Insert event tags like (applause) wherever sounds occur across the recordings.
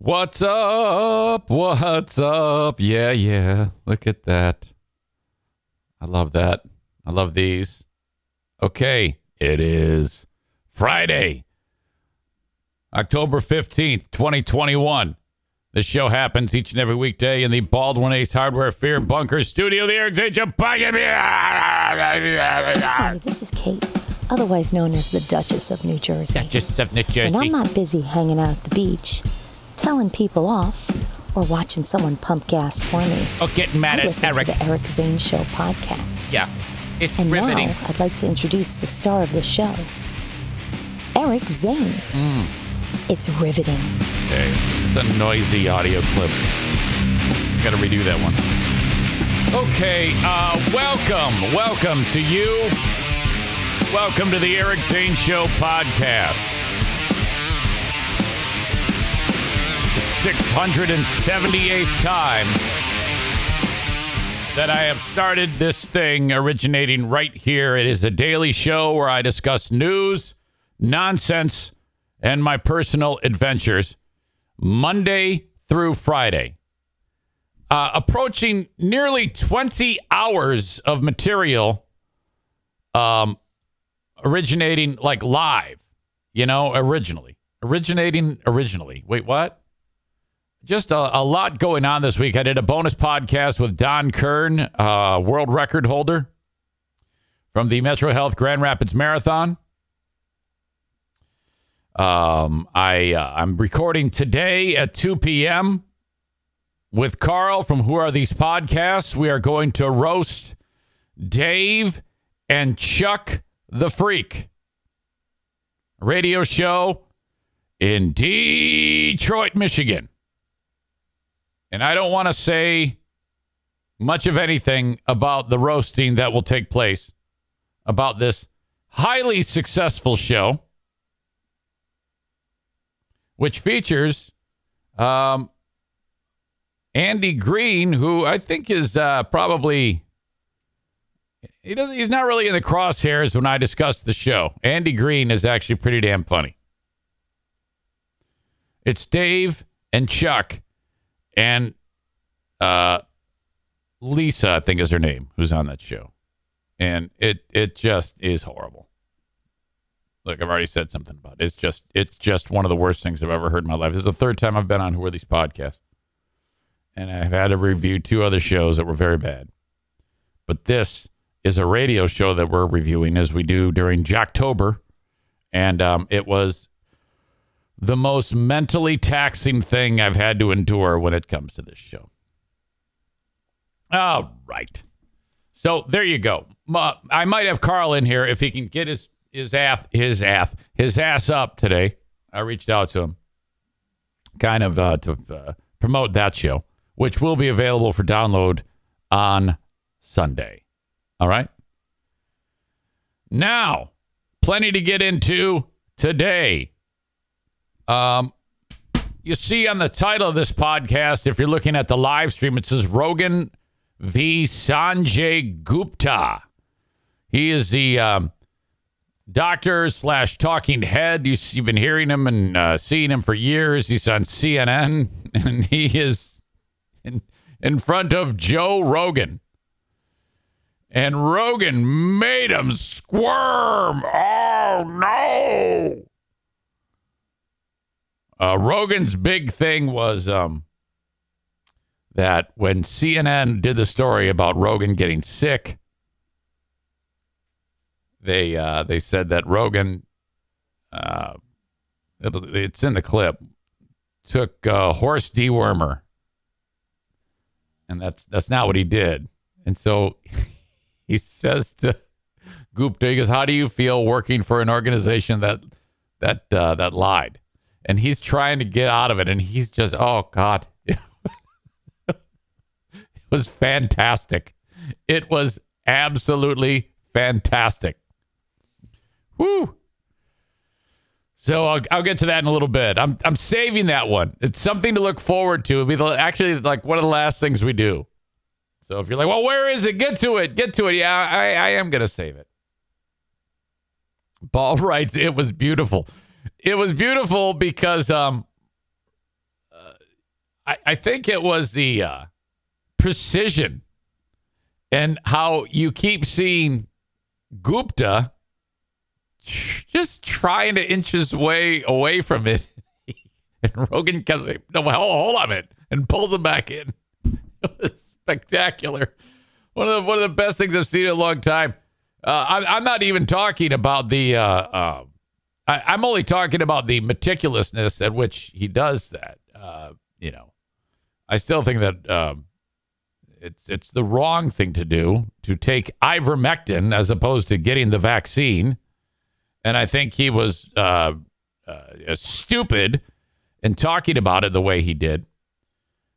What's up? What's up? Yeah, yeah. Look at that. I love that. I love these. Okay, it is Friday, October 15th, 2021. This show happens each and every weekday in the Baldwin Ace Hardware Fear Bunker studio. The Eric. Hi, this is Kate, otherwise known as the Duchess of New Jersey. Duchess of New And Jersey. I'm not busy hanging out at the beach, telling people off, or watching someone pump gas for me. Oh, getting mad I at Eric. to the Eric Zane Show podcast. Yeah. It's And riveting. now I'd like to introduce the star of the show, Eric Zane. Mm. It's riveting. Okay. It's a noisy audio clip. Got to redo that one. Okay. Uh, welcome. Welcome to you. Welcome to the Eric Zane Show podcast. 678th time that I have started this thing originating right here. It is a daily show where I discuss news, nonsense, and my personal adventures Monday through Friday. Uh, approaching nearly 20 hours of material um, originating like live, you know, originally. Originating originally. Wait, what? Just a, a lot going on this week. I did a bonus podcast with Don Kern, uh, world record holder from the Metro Health Grand Rapids Marathon. Um, I uh, I'm recording today at 2 p.m. with Karl from Who Are These Podcasts. We are going to roast Dave and Chuck the Freak. Radio show in Detroit, Michigan. And I don't want to say much of anything about the roasting that will take place about this highly successful show which features um, Andy Green, who I think is uh, probably he doesn't he's not really in the crosshairs when I discuss the show. Andy Green is actually pretty damn funny. It's Dave and Chuck and uh, Lisa, I think is her name, who's on that show, and it it just is horrible. Look, I've already said something about it. It's just it's just one of the worst things I've ever heard in my life. This is the third time I've been on Who Are These Podcasts. And I've had to review two other shows that were very bad. But this is a radio show that we're reviewing as we do during Jocktober. And um, it was the most mentally taxing thing I've had to endure when it comes to this show. All right. So there you go. I might have Karl in here if he can get his his ass his ass his ass up today. I reached out to him, kind of uh, to uh, promote that show, which will be available for download on Sunday. All right. Now, plenty to get into today. Um, you see on the title of this podcast, if you're looking at the live stream, it says Rogan v. Sanjay Gupta. He is the um, doctor slash talking head. You- You've been hearing him and uh, seeing him for years. He's on CNN, (laughs) and he is in, in front of Joe Rogan. And Rogan made him squirm. Oh, no. Uh, Rogan's big thing was um, that when CNN did the story about Rogan getting sick, they uh, they said that Rogan, uh, it'll- it's in the clip, took uh, horse dewormer, and that's that's not what he did. And so (laughs) he says to Gupta, he goes, "How do you feel working for an organization that that uh, that lied?" And he's trying to get out of it, and he's just, oh god, (laughs) it was fantastic. It was absolutely fantastic. Woo! So I'll, I'll get to that in a little bit. I'm I'm saving that one. It's something to look forward to. It'll be the, actually like one of the last things we do. So if you're like, well, where is it? Get to it. Get to it. Yeah, I, I am gonna save it. Paul (laughs) writes, it was beautiful. It was beautiful because um, uh, I think it was the uh, precision and how you keep seeing Gupta just trying to inch his way away from it. (laughs) and Rogan comes like, no, hold, on minute, and pulls him back in. (laughs) It was spectacular. One of the one of the best things I've seen in a long time. Uh, I'm, I'm not even talking about the. Uh, uh, I, am only talking about the meticulousness at which he does that. Uh, you know, I still think that um, it's it's the wrong thing to do to take ivermectin as opposed to getting the vaccine. And I think he was uh, uh, stupid in talking about it the way he did,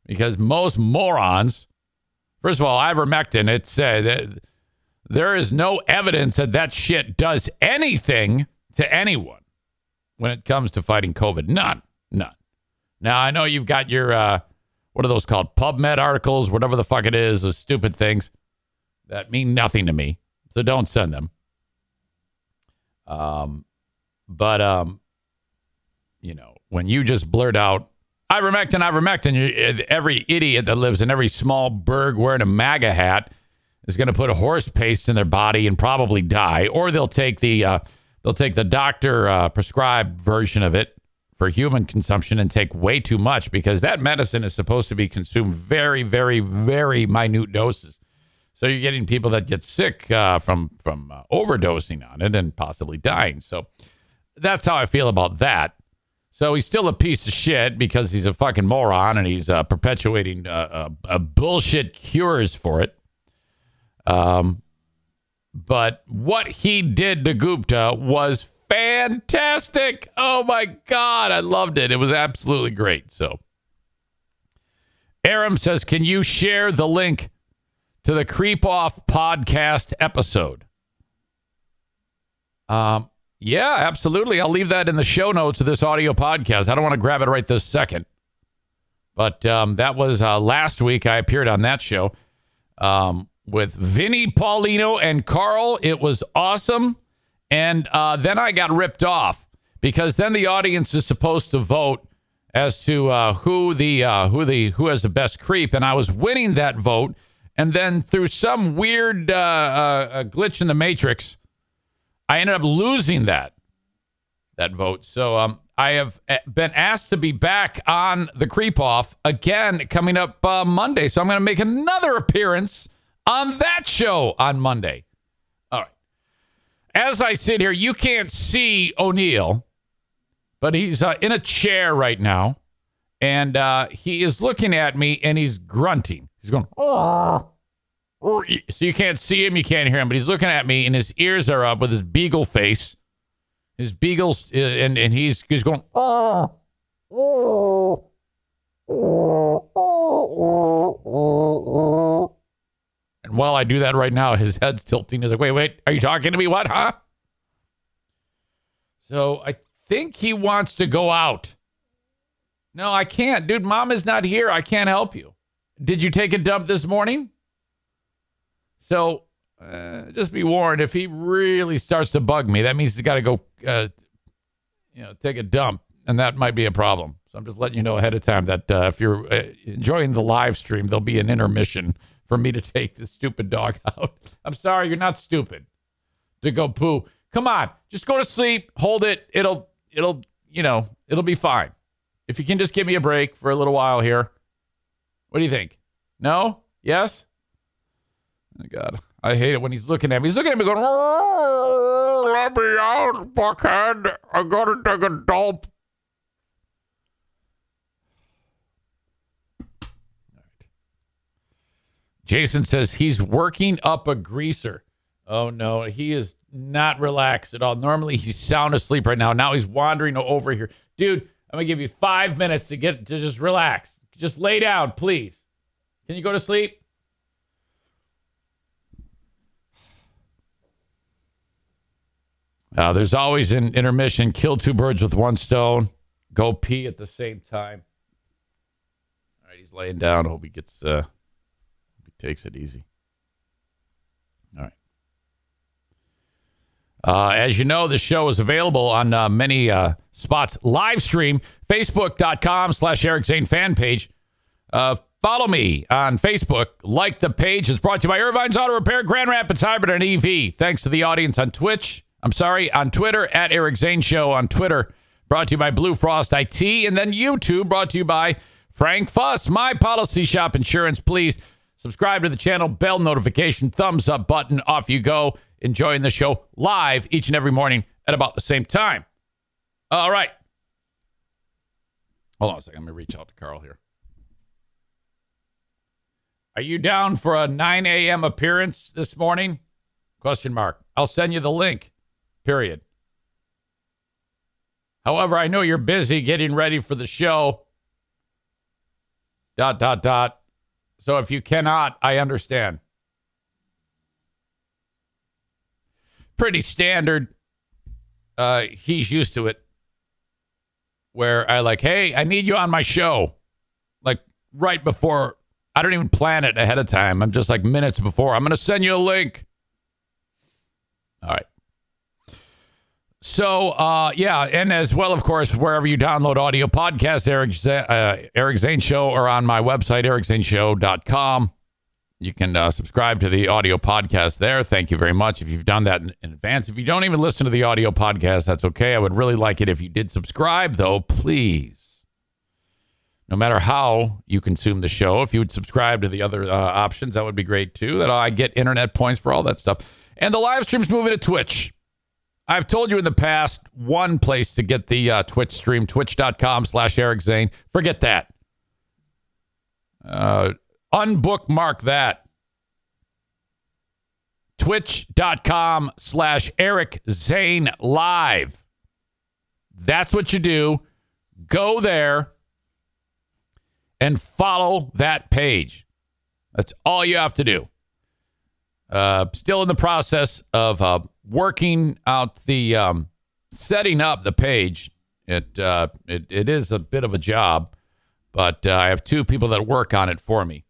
because most morons, first of all, ivermectin. It's uh, there is no evidence that that shit does anything to anyone when it comes to fighting COVID. None, none. Now I know you've got your uh, what are those called? PubMed articles, whatever the fuck it is, those stupid things that mean nothing to me. So don't send them. Um, but um, you know, when you just blurt out ivermectin, ivermectin, you, every idiot that lives in every small burg wearing a MAGA hat is going to put a horse paste in their body and probably die, or they'll take the uh, they'll take the doctor uh, prescribed version of it for human consumption and take way too much because that medicine is supposed to be consumed very, very, very minute doses. So you're getting people that get sick uh, from from uh, overdosing on it and possibly dying. So that's how I feel about that. So he's still a piece of shit because he's a fucking moron and he's uh, perpetuating uh, uh, bullshit cures for it. Um, but what he did to Gupta was fantastic. Oh my God. I loved it. It was absolutely great. So, Aram says, Can you share the link to the Creep Off podcast episode? Um, yeah, absolutely. I'll leave that in the show notes of this audio podcast. I don't want to grab it right this second. But um, that was uh, last week. I appeared on that show um, with Vinnie Paulino and Karl. It was awesome. And uh, then I got ripped off because then the audience is supposed to vote as to uh, who the uh, who the who has the best creep, and I was winning that vote. And then through some weird uh, uh, glitch in the matrix, I ended up losing that that vote. So um, I have uh, been asked to be back on the creep off again coming up Monday. So I'm going to make another appearance on that show on Monday All right. as I sit here, you can't see O'Neill, but he's uh, in a chair right now, and uh, he is looking at me and he's grunting. He's going, oh. So you can't see him, you can't hear him, but he's looking at me, and his ears are up with his beagle face. His beagles, uh, and and he's he's going, oh. Oh. Oh. Oh. And while I do that right now, his head's tilting. He's like, wait, wait, are you talking to me? What, huh? So I think he wants to go out. No, I can't. Dude, mom is not here. I can't help you. Did you take a dump this morning? So uh, just be warned if he really starts to bug me, that means he's got to go, uh, you know, take a dump, and that might be a problem. So I'm just letting you know ahead of time that uh, if you're uh, enjoying the live stream, there'll be an intermission for me to take this stupid dog (laughs) out. I'm sorry, you're not stupid to go poo. Come on, just go to sleep, hold it. It'll, it'll, you know, it'll be fine. If you can just give me a break for a little while here. What do you think? No? Yes? Oh, my God. I hate it when he's looking at me. He's looking at me going, oh, let me out, Buckhead. I gotta take a dump. Jason says he's working up a greaser. Oh no, he is not relaxed at all. Normally he's sound asleep right now. Now he's wandering over here. Dude, I'm gonna give you five minutes to get to just relax. Just lay down, please. Can you go to sleep? Uh, there's always an intermission. Kill two birds with one stone. Go pee at the same time. All right, he's laying down. Hope he gets uh, takes it easy. All right. Uh, as you know, the show is available on uh, many uh, spots. Live stream, facebook.com slash Eric Zane fan page. Uh, follow me on Facebook. Like the page. It's brought to you by Irvine's Auto Repair, Grand Rapids Hybrid, and EV. Thanks to the audience on Twitch. I'm sorry, on Twitter, at Eric Zane Show on Twitter. Brought to you by Blue Frost IT. And then YouTube, brought to you by Frank Fuss, My Policy Shop Insurance. Please subscribe to the channel, bell notification, thumbs up button. Off you go. Enjoying the show live each and every morning at about the same time. All right. Hold on a second. Let me reach out to Karl here. Are you down for a 9 a.m. appearance this morning? Question mark. I'll send you the link. Period. However, I know you're busy getting ready for the show. Dot, dot, dot. So if you cannot, I understand. Pretty standard. Uh, he's used to it. Where I like, hey, I need you on my show. Like right before, I don't even plan it ahead of time. I'm just like minutes before. I'm going to send you a link. All right. So, uh, yeah, and as well, of course, wherever you download audio podcasts, Eric, uh, Eric Zane Show, or on my website, ericzaneshow.com. You can uh, subscribe to the audio podcast there. Thank you very much if you've done that in, in advance. If you don't even listen to the audio podcast, that's okay. I would really like it if you did subscribe, though, please. No matter how you consume the show, if you would subscribe to the other uh, options, that would be great too. That I get internet points for all that stuff. And the live stream's moving to Twitch. I've told you in the past one place to get the uh, Twitch stream, twitch.com slash Eric Zane. Forget that. Uh, unbookmark that. Twitch.com slash Eric Zane Live. That's what you do. Go there and follow that page. That's all you have to do. Uh, still in the process of uh, working out the um, setting up the page. It, uh, it it is a bit of a job, but uh, I have two people that work on it for me.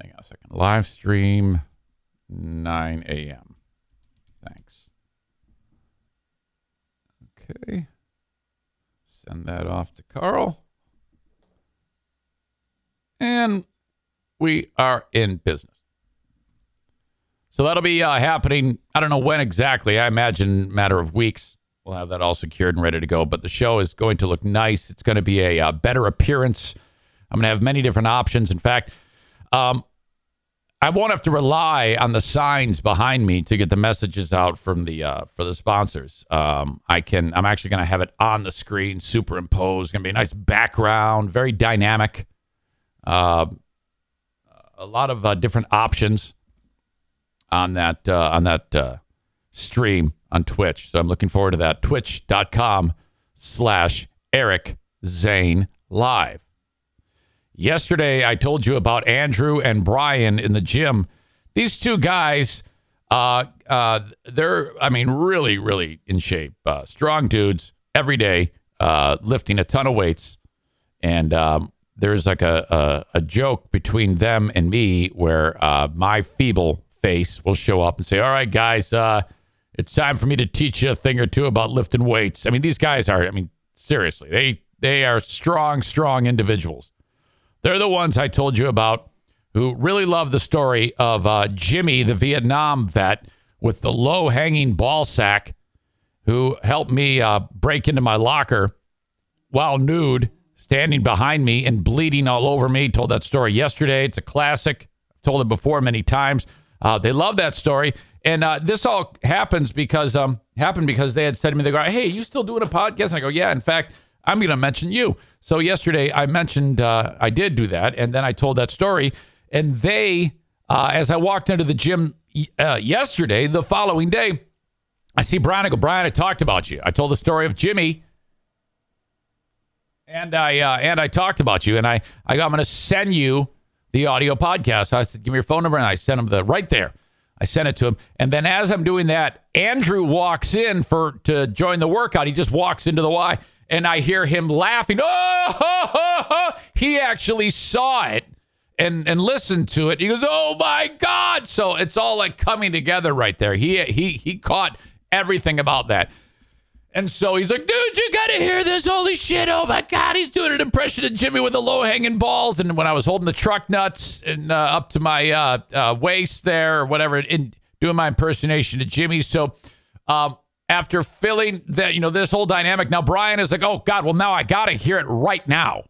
Hang on a second. Live stream, 9 a.m. Thanks. Okay. Send that off to Karl. And we are in business. So that'll be uh, happening. I don't know when exactly. I imagine matter of weeks. We'll have that all secured and ready to go. But the show is going to look nice. It's going to be a, uh, better appearance. I'm going to have many different options. In fact, um, I won't have to rely on the signs behind me to get the messages out from the uh, for the sponsors. Um, I can. I'm actually going to have it on the screen, superimposed. Going to be a nice background, very dynamic. Uh, a lot of uh, different options on that uh, on that uh, stream on Twitch. So I'm looking forward to that. Twitch.com slash Eric Zane Live. Yesterday, I told you about Andrew and Brian in the gym. These two guys, uh, uh, they're, I mean, really, really in shape. Uh, strong dudes every day, uh, lifting a ton of weights. And um, there's like a, a, a, joke between them and me where uh, my feeble face will show up and say, All right, guys, uh, it's time for me to teach you a thing or two about lifting weights. I mean, these guys are, I mean, seriously, they they are strong, strong individuals. They're the ones I told you about who really love the story of uh, Jimmy, the Vietnam vet with the low hanging ball sack, who helped me uh, break into my locker while nude, standing behind me and bleeding all over me. Told that story yesterday. It's a classic. I've told it before many times. Uh, they love that story, and uh, this all happens because um happened because they had said to me, they go, "Hey, you still doing a podcast?" And I go, "Yeah." In fact, I'm going to mention you. So yesterday I mentioned uh, I did do that, and then I told that story, and they, uh, as I walked into the gym uh, yesterday, the following day, I see Brian. I go, Brian, I talked about you. I told the story of Jimmy. And I uh, and I talked about you, and I I go, I'm going to send you the audio podcast. I said, give me your phone number. And I sent him the right there. I sent it to him. And then as I'm doing that, Andrew walks in for to join the workout. He just walks into the Y and I hear him laughing. Oh, (laughs) he actually saw it and and listened to it. He goes, "Oh my god." So it's all like coming together right there. He he he caught everything about that. And so he's like, dude, you gotta hear this. Holy shit. Oh my God. He's doing an impression of Jimmy with the low hanging balls. And when I was holding the truck nuts and uh, up to my uh, uh, waist there or whatever, and doing my impersonation of Jimmy. So um, after filling that, you know, this whole dynamic, now Brian is like, oh God, well, now I gotta hear it right now.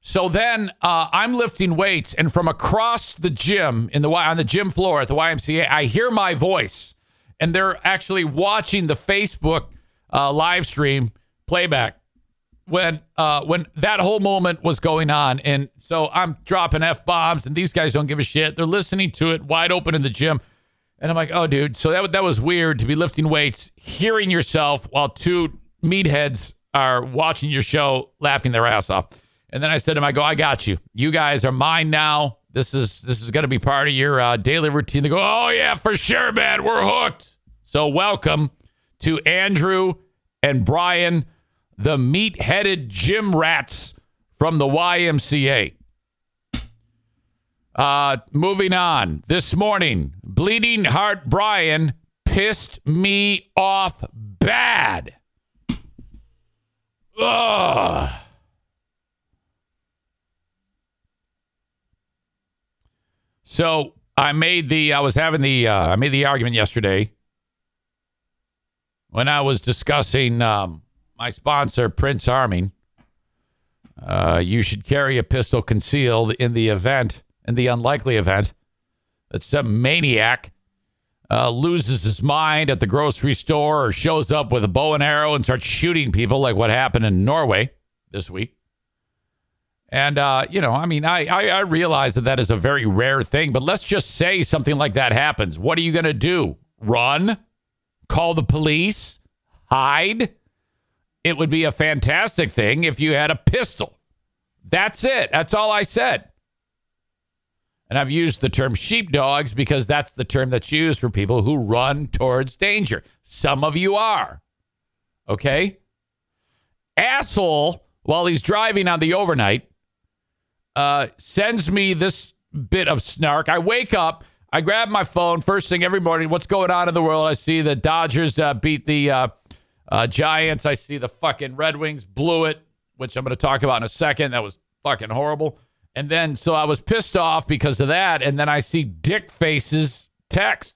So then uh, I'm lifting weights, and from across the gym in the on the gym floor at the YMCA, I hear my voice, and they're actually watching the Facebook uh, live stream playback when uh, when that whole moment was going on, and so I'm dropping f bombs, and these guys don't give a shit. They're listening to it wide open in the gym, and I'm like, oh, dude. So that that was weird to be lifting weights, hearing yourself while two meatheads are watching your show, laughing their ass off. And then I said to him, I go, I got you. You guys are mine now. This is this is going to be part of your uh, daily routine. They go, oh yeah, for sure, man. We're hooked. So welcome to Andrew and Brian, the meat-headed gym rats from the YMCA. Uh, moving on. This morning, bleeding heart Brian pissed me off bad. Ugh. So I made the I was having the uh, I made the argument yesterday when I was discussing um, my sponsor Prince Arming. Uh, you should carry a pistol concealed in the event, in the unlikely event that some maniac uh, loses his mind at the grocery store or shows up with a bow and arrow and starts shooting people, like what happened in Norway this week. And, uh, you know, I mean, I, I, I realize that that is a very rare thing, but let's just say something like that happens. What are you going to do? Run? Call the police? Hide? It would be a fantastic thing if you had a pistol. That's it. That's all I said. And I've used the term sheepdogs because that's the term that's used for people who run towards danger. Some of you are. Okay? Asshole, while he's driving on the overnight, uh, sends me this bit of snark. I wake up, I grab my phone first thing every morning. What's going on in the world? I see the Dodgers uh, beat the uh, uh, Giants. I see the fucking Red Wings blew it, which I'm going to talk about in a second. That was fucking horrible. And then, so I was pissed off because of that. And then I see Dick Face's text.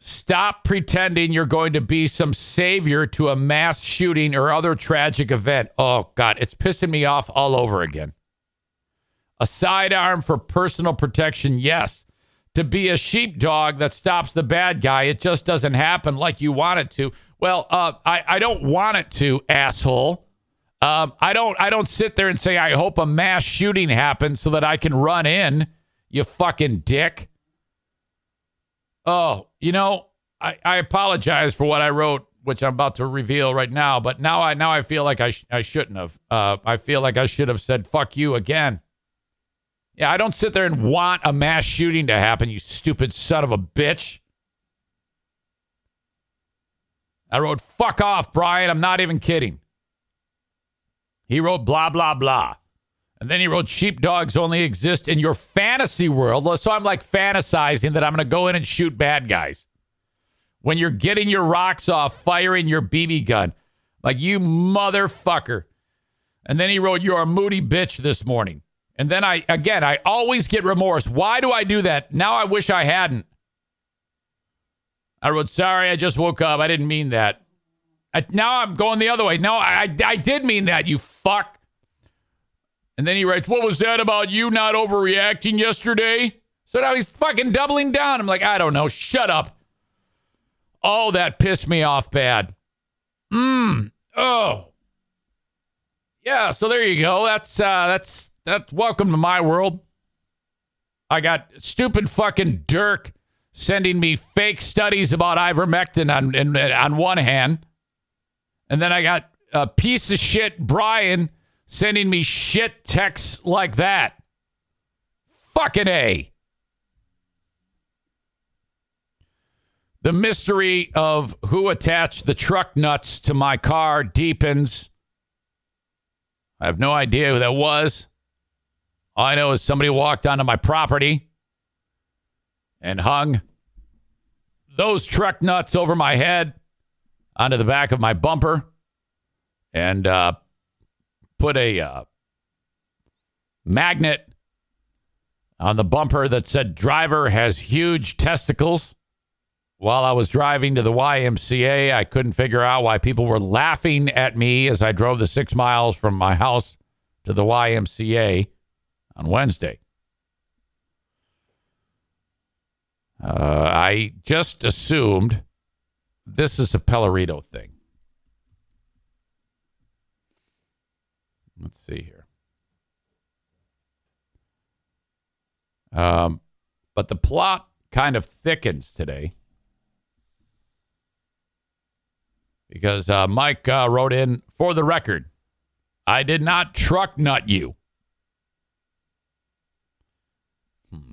Stop pretending you're going to be some savior to a mass shooting or other tragic event. Oh, God, it's pissing me off all over again. A sidearm for personal protection, yes. To be a sheepdog that stops the bad guy, it just doesn't happen like you want it to. Well, uh, I, I don't want it to, asshole. Um, I don't I don't sit there and say I hope a mass shooting happens so that I can run in, you fucking dick. Oh, you know, I, I apologize for what I wrote, which I'm about to reveal right now. But now I now I feel like I sh- I shouldn't have. Uh, I feel like I should have said "fuck you" again. Yeah, I don't sit there and want a mass shooting to happen. You stupid son of a bitch. I wrote "fuck off, Brian." I'm not even kidding. He wrote blah blah blah. And then he wrote, Sheepdogs only exist in your fantasy world. So I'm like fantasizing that I'm going to go in and shoot bad guys. When you're getting your rocks off, firing your BB gun. Like, you motherfucker. And then he wrote, You're a moody bitch this morning. And then I, again, I always get remorse. Why do I do that? Now I wish I hadn't. I wrote, Sorry, I just woke up. I didn't mean that. I, now I'm going the other way. No, I, I did mean that, you fuck. And then he writes, What was that about you not overreacting yesterday? So now he's fucking doubling down. I'm like, I don't know. Shut up. Oh, that pissed me off bad. Mmm. Oh. Yeah, so there you go. That's uh that's that's welcome to my world. I got stupid fucking Dirk sending me fake studies about ivermectin on on one hand. And then I got a piece of shit Brian sending me shit texts like that. Fucking A. The mystery of who attached the truck nuts to my car deepens. I have no idea who that was. All I know is somebody walked onto my property and hung those truck nuts over my head onto the back of my bumper and uh, put a uh, magnet on the bumper that said driver has huge testicles. While I was driving to the YMCA, I couldn't figure out why people were laughing at me as I drove the six miles from my house to the YMCA on Wednesday. Uh, I just assumed this is a Pellerito thing. Let's see here. Um, but the plot kind of thickens today because uh, Mike uh, wrote in for the record, I did not truck nut you. Hmm.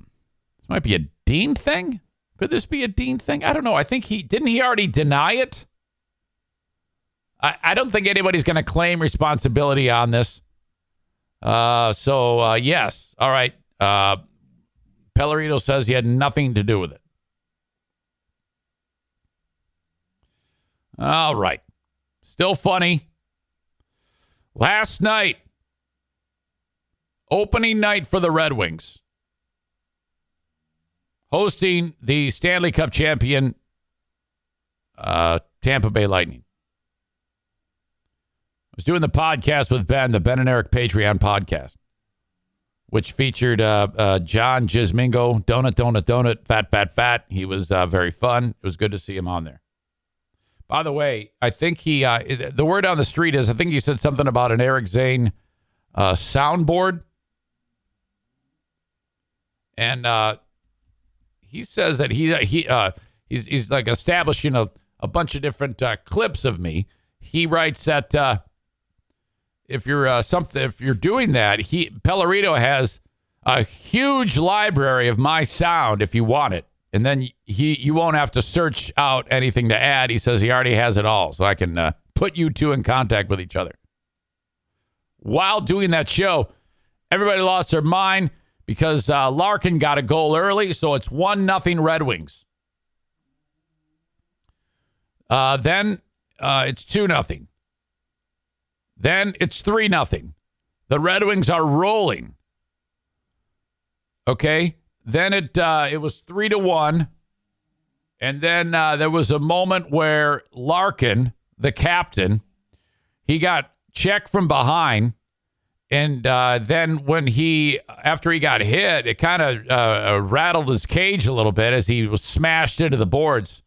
This might be a Dean thing. Could this be a Dean thing? I don't know. I think he didn't he already deny it. I, I don't think anybody's going to claim responsibility on this. Uh, so uh, yes, all right. Uh, Pellerito says he had nothing to do with it. All right. Still funny. Last night, opening night for the Red Wings, hosting the Stanley Cup champion uh, Tampa Bay Lightning. I was doing the podcast with Ben, the Ben and Eric Patreon podcast which featured uh, uh, John Gismingo, Donut, Donut, Donut, Fat, Fat, Fat. He was uh, very fun. It was good to see him on there. By the way, I think he, uh, the word on the street is, I think he said something about an Eric Zane uh, soundboard. And uh, he says that he, he uh, he's, he's like establishing a, a bunch of different clips of me. He writes that if you're uh, something if you're doing that, he Pellerito has a huge library of my sound if you want it. And then he you won't have to search out anything to add. He says he already has it all, so I can uh, put you two in contact with each other. While doing that show, everybody lost their mind because uh, Larkin got a goal early, so it's one nothing Red Wings. Uh, then uh, it's two nothing. Then it's 3 nothing. The Red Wings are rolling. Okay? Then it uh, it was 3 to 1. And then uh, there was a moment where Larkin, the captain, he got checked from behind. And uh, then when he, after he got hit, it kind of uh, rattled his cage a little bit as he was smashed into the boards.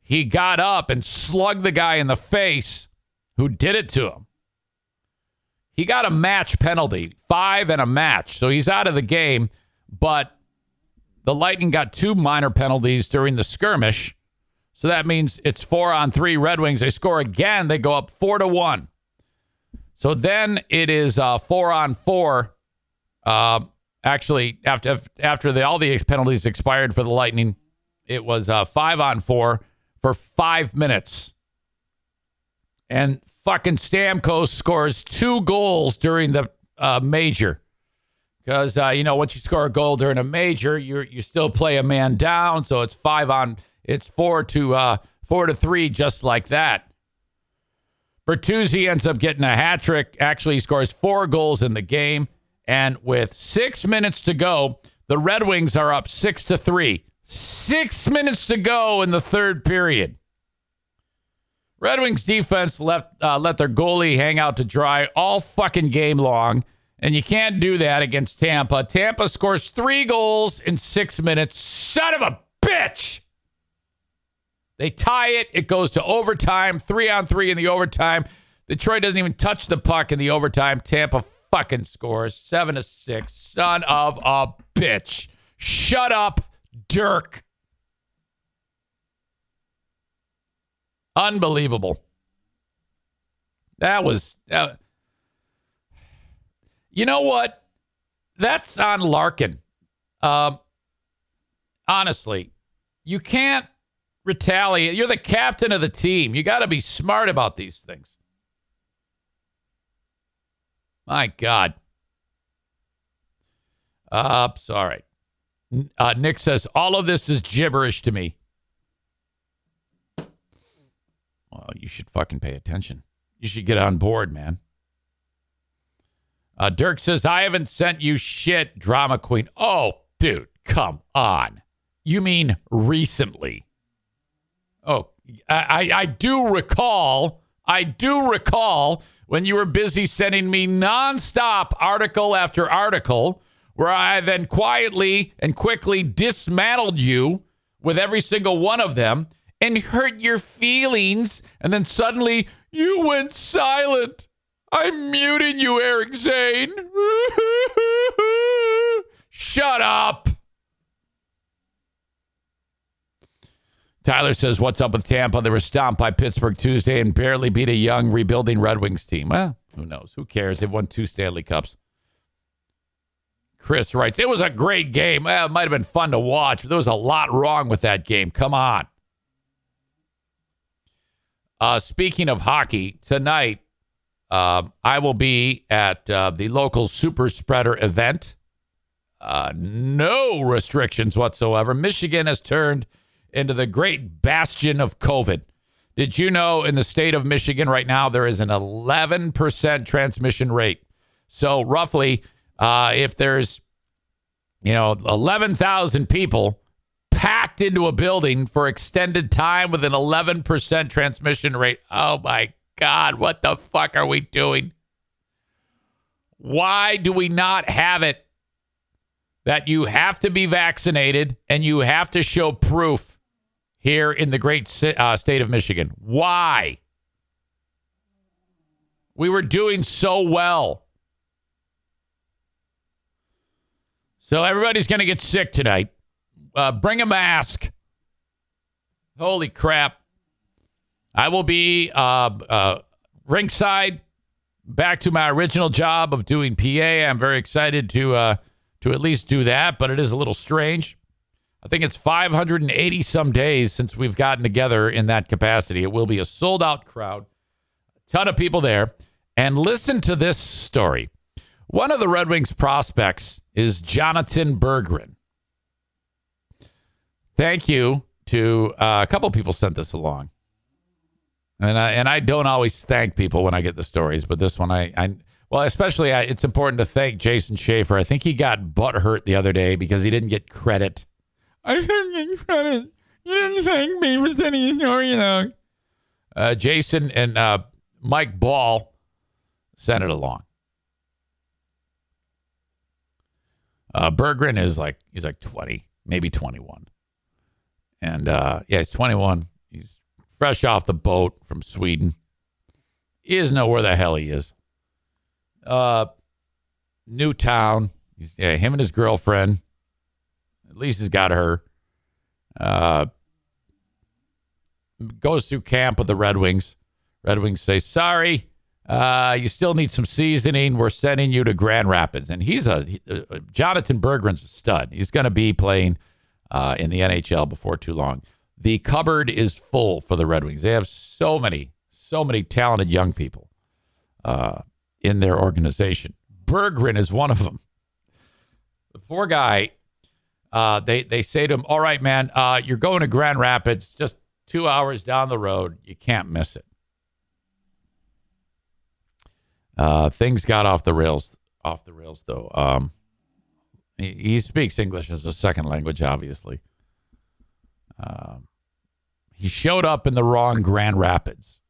He got up and slugged the guy in the face who did it to him. He got a match penalty, five and a match. So he's out of the game, but the Lightning got two minor penalties during the skirmish. So that means it's four on three Red Wings. They score again, they go up four to one. So then it is uh, four on four. Uh, actually, after after the, all the penalties expired for the Lightning, it was uh, five on four for five minutes. And fucking Stamkos scores two goals during the uh, major. Because uh, you know, once you score a goal during a major, you you still play a man down, so it's five on, it's four to uh, four to three, just like that. Bertuzzi ends up getting a hat trick. Actually, he scores four goals in the game, and with six minutes to go, the Red Wings are up six to three. Six minutes to go in the third period. Red Wings defense left uh, let their goalie hang out to dry all fucking game long, and you can't do that against Tampa. Tampa scores three goals in six minutes. Son of a bitch! They tie it. It goes to overtime. Three on three in the overtime. Detroit doesn't even touch the puck in the overtime. Tampa fucking scores seven to six. Son of a bitch! Shut up, Dirk. Unbelievable. That was. Uh, you know what? That's on Larkin. Um, honestly, you can't retaliate. You're the captain of the team. You got to be smart about these things. My God. Uh, sorry. Uh, Nick says, all of this is gibberish to me. Well, you should fucking pay attention. You should get on board, man. Uh, Dirk says, I haven't sent you shit, drama queen. Oh, dude, come on. You mean recently? I, I do recall, I do recall when you were busy sending me nonstop article after article where I then quietly and quickly dismantled you with every single one of them and hurt your feelings. And then suddenly you went silent. I'm muting you, Eric Zane. (laughs) Shut up. Tyler says, What's up with Tampa? They were stomped by Pittsburgh Tuesday and barely beat a young rebuilding Red Wings team. Well, who knows? Who cares? They've won two Stanley Cups. Chris writes, It was a great game. Well, it might have been fun to watch, but there was a lot wrong with that game. Come on. Uh, speaking of hockey, tonight uh, I will be at uh, the local super spreader event. Uh, no restrictions whatsoever. Michigan has turned into the great bastion of COVID. Did you know in the state of Michigan right now there is an 11% transmission rate? So roughly, uh, if there's you know 11,000 people packed into a building for extended time with an 11% transmission rate, oh my God, what the fuck are we doing? Why do we not have it that you have to be vaccinated and you have to show proof here in the great uh, state of Michigan? Why? We were doing so well. So everybody's going to get sick tonight. Uh, bring a mask. Holy crap. I will be uh, uh, ringside, back to my original job of doing PA. I'm very excited to uh, to at least do that, but it is a little strange. I think it's 580 some days since we've gotten together in that capacity. It will be a sold out crowd, a ton of people there. And listen to this story. One of the Red Wings prospects is Jonatan Berggren. Thank you to uh, a couple people sent this along. And I and I don't always thank people when I get the stories, but this one I, I well, especially I, it's important to thank Jason Schaefer. I think he got butt hurt the other day because he didn't get credit. I didn't get credit. You didn't thank me for sending your story along. Uh, Jason and uh, Mike Ball sent it along. Uh, Berggren is like he's like twenty, maybe twenty one, and uh, yeah, he's twenty one He's fresh off the boat from Sweden. He doesn't know where the hell he is. Uh, new town. Yeah, him and his girlfriend. Least he's got her. Uh, goes through camp with the Red Wings. Red Wings say, sorry, uh, you still need some seasoning. We're sending you to Grand Rapids. And he's a, uh, Jonatan Berggren's a stud. He's going to be playing uh, in the NHL before too long the cupboard is full for the Red Wings. They have so many, so many talented young people uh, in their organization. Berggren is one of them. The poor guy, uh, they they say to him, "All right, man, uh, you're going to Grand Rapids, just two hours down the road. You can't miss it." Uh, things got off the rails. Off the rails, though. Um, he, he speaks English as a second language, obviously. Um, he showed up in the wrong Grand Rapids.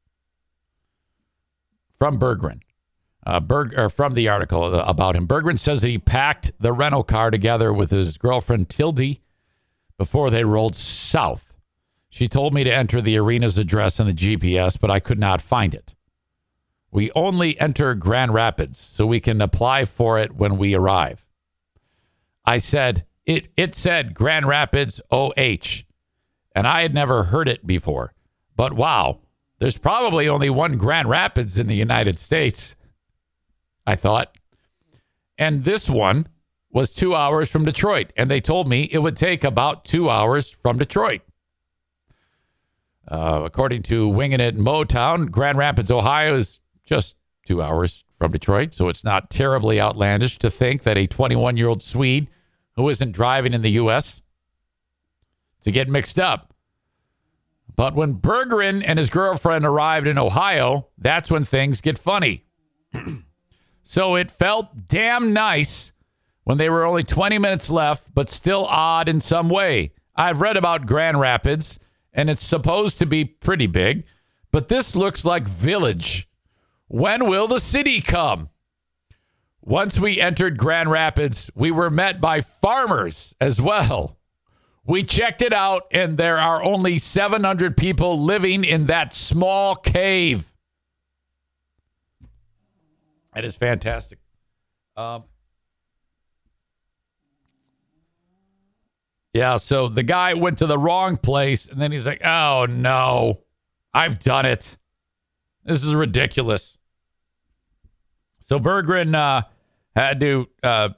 From Berggren. Uh, Berg, or from the article about him. Berggren says that he packed the rental car together with his girlfriend Tildy before they rolled south. She told me to enter the arena's address in the GPS, but I could not find it. We only enter Grand Rapids so we can apply for it when we arrive. I said, it, it said Grand Rapids OH and I had never heard it before. But wow, there's probably only one Grand Rapids in the United States, I thought. And this one was two hours from Detroit. And they told me it would take about two hours from Detroit. Uh, according to Winging It Motown, Grand Rapids, Ohio is just two hours from Detroit. So it's not terribly outlandish to think that a 21 year old Swede who isn't driving in the U.S to get mixed up But when Bergeron and his girlfriend arrived in Ohio, that's when things get funny. (clears throat) so it felt damn nice when they were only 20 minutes left, but still odd in some way. I've read about Grand Rapids, and it's supposed to be pretty big, but this looks like Village. When will the city come? Once we entered Grand Rapids, we were met by farmers as well. We checked it out, and there are only 700 people living in that small cave. That is fantastic. Um, yeah, so the guy went to the wrong place, and then he's like, oh no, I've done it. This is ridiculous. So Berggren uh, had to uh,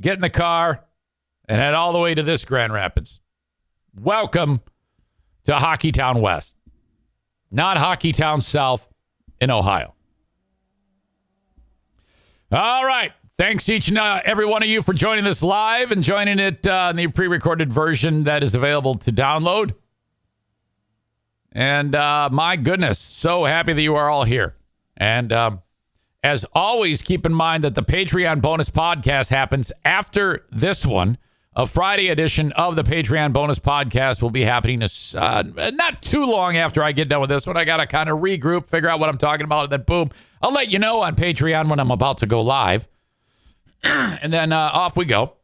get in the car and head all the way to this Grand Rapids. Welcome to Hockeytown West, not Hockeytown South in Ohio. All right. Thanks to each and uh, every one of you for joining this live and joining it uh, in the pre recorded version that is available to download. And uh, my goodness, so happy that you are all here. And um, as always, keep in mind that the Patreon bonus podcast happens after this one. A Friday edition of the Patreon bonus podcast will be happening uh, not too long after I get done with this one. I got to kind of regroup, figure out what I'm talking about, and then boom, I'll let you know on Patreon when I'm about to go live. (clears throat) and then uh, off we go.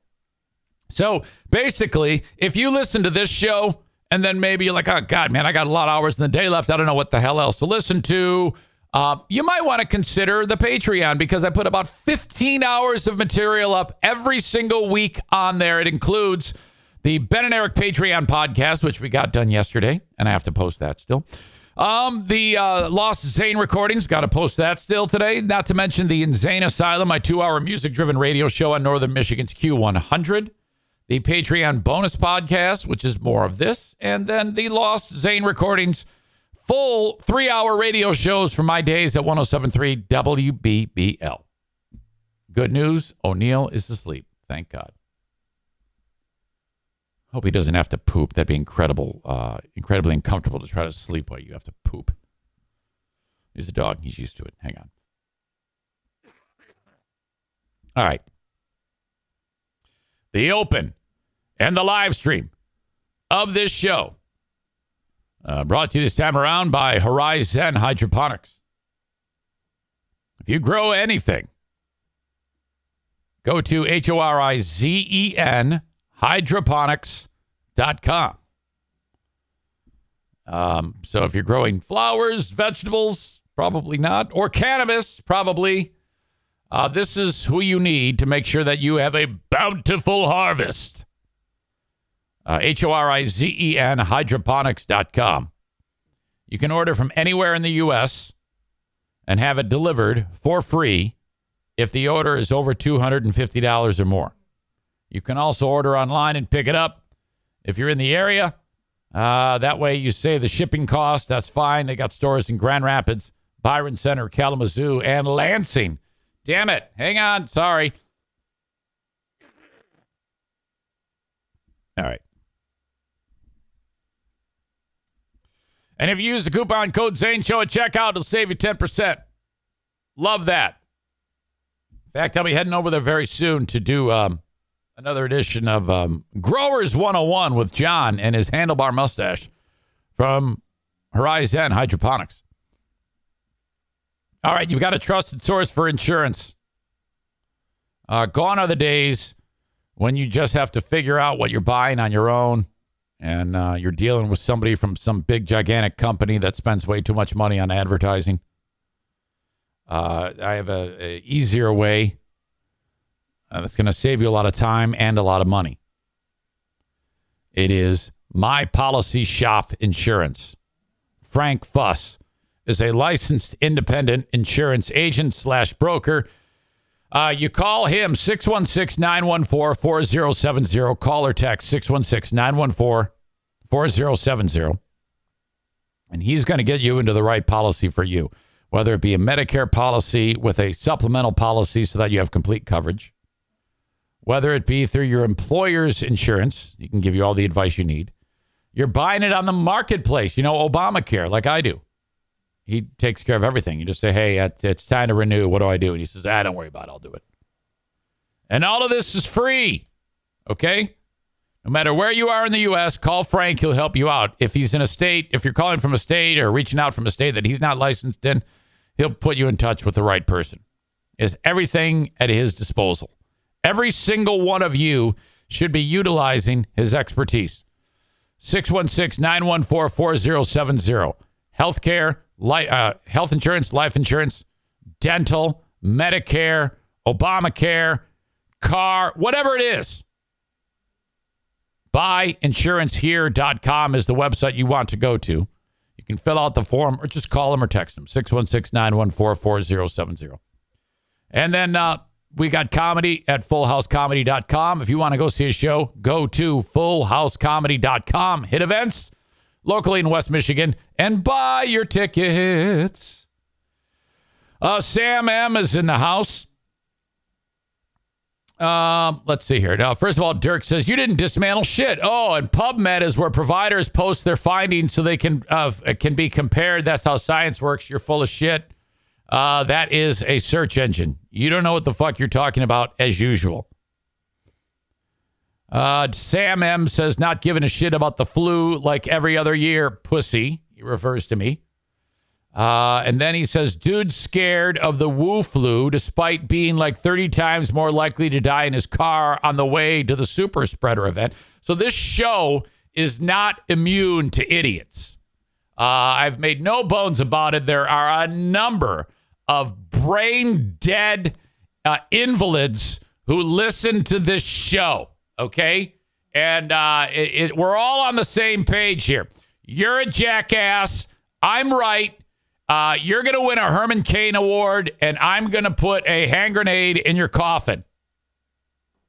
So basically, if you listen to this show and then maybe you're like, oh, God, man, I got a lot of hours in the day left. I don't know what the hell else to listen to. Uh, you might want to consider the Patreon because I put about 15 hours of material up every single week on there. It includes the Ben and Eric Patreon podcast, which we got done yesterday, and I have to post that still. Um, the uh, Lost Zane recordings, got to post that still today. Not to mention the Insane Asylum, my two hour music driven radio show on Northern Michigan's Q100. The Patreon bonus podcast, which is more of this. And then the Lost Zane recordings full three hour radio shows from my days at 1073 WBBL. Good news O'Neill is asleep. Thank God. Hope he doesn't have to poop. That'd be incredible, uh, incredibly uncomfortable to try to sleep while you have to poop. He's a dog. He's used to it. Hang on. All right. The open and the live stream of this show uh, brought to you this time around by Horizen Hydroponics. If you grow anything, go to H O R I Z E N hydroponics.com. Um, so if you're growing flowers, vegetables, probably not, or cannabis, probably, uh, this is who you need to make sure that you have a bountiful harvest. Uh, H O R I Z E N hydroponics.com. You can order from anywhere in the U.S. and have it delivered for free if the order is over $250 or more. You can also order online and pick it up if you're in the area. Uh, that way you save the shipping cost. That's fine. They got stores in Grand Rapids, Byron Center, Kalamazoo, and Lansing. Damn it. Hang on. Sorry. All right. And if you use the coupon code Zane Show at checkout, it'll save you 10%. Love that. In fact, I'll be heading over there very soon to do um, another edition of um, Growers 101 with John and his handlebar mustache from Horizen Hydroponics. All right, you've got a trusted source for insurance. Uh, gone are the days when you just have to figure out what you're buying on your own and uh, you're dealing with somebody from some big gigantic company that spends way too much money on advertising. Uh, I have a, a easier way uh, that's going to save you a lot of time and a lot of money. It is My Policy Shop Insurance. Frank Fuss is a licensed independent insurance agent slash broker. Uh, you call him 616 914 4070. Call or text 616 914 4070. And he's going to get you into the right policy for you, whether it be a Medicare policy with a supplemental policy so that you have complete coverage, whether it be through your employer's insurance, he can give you all the advice you need, You're buying it on the marketplace, you know, Obamacare, like I do. He takes care of everything. You just say, hey, it's time to renew. What do I do? And he says, ah, don't worry about it. I'll do it. And all of this is free. Okay? No matter where you are in the U.S., call Frank. He'll help you out. If he's in a state, if you're calling from a state or reaching out from a state that he's not licensed in, he'll put you in touch with the right person. Is everything at his disposal. Every single one of you should be utilizing his expertise. 616 914 4070. Healthcare, li- uh, health insurance, life insurance, dental, Medicare, Obamacare, car, whatever it is. Buyinsurancehere.com is the website you want to go to. You can fill out the form or just call them or text them 616 914 4070. And then uh, we got comedy at fullhousecomedy.com. If you want to go see a show, go to fullhousecomedy.com. Hit events locally in West Michigan and buy your tickets. Uh, Sam M is in the house. Um, let's see here. Now, first of all, Dirk says you didn't dismantle shit. Oh, and PubMed is where providers post their findings so they can uh, can be compared. That's how science works. You're full of shit. Uh, that is a search engine. You don't know what the fuck you're talking about, as usual. Uh, Sam M says not giving a shit about the flu like every other year. Pussy. He refers to me. Uh, and then he says, dude scared of the Wu flu despite being like 30 times more likely to die in his car on the way to the super spreader event. So this show is not immune to idiots. Uh, I've made no bones about it. There are a number of brain dead uh, invalids who listen to this show. Okay. And uh, it, it, we're all on the same page here. You're a jackass. I'm right. Uh, you're going to win a Herman Cain Award, and I'm going to put a hand grenade in your coffin.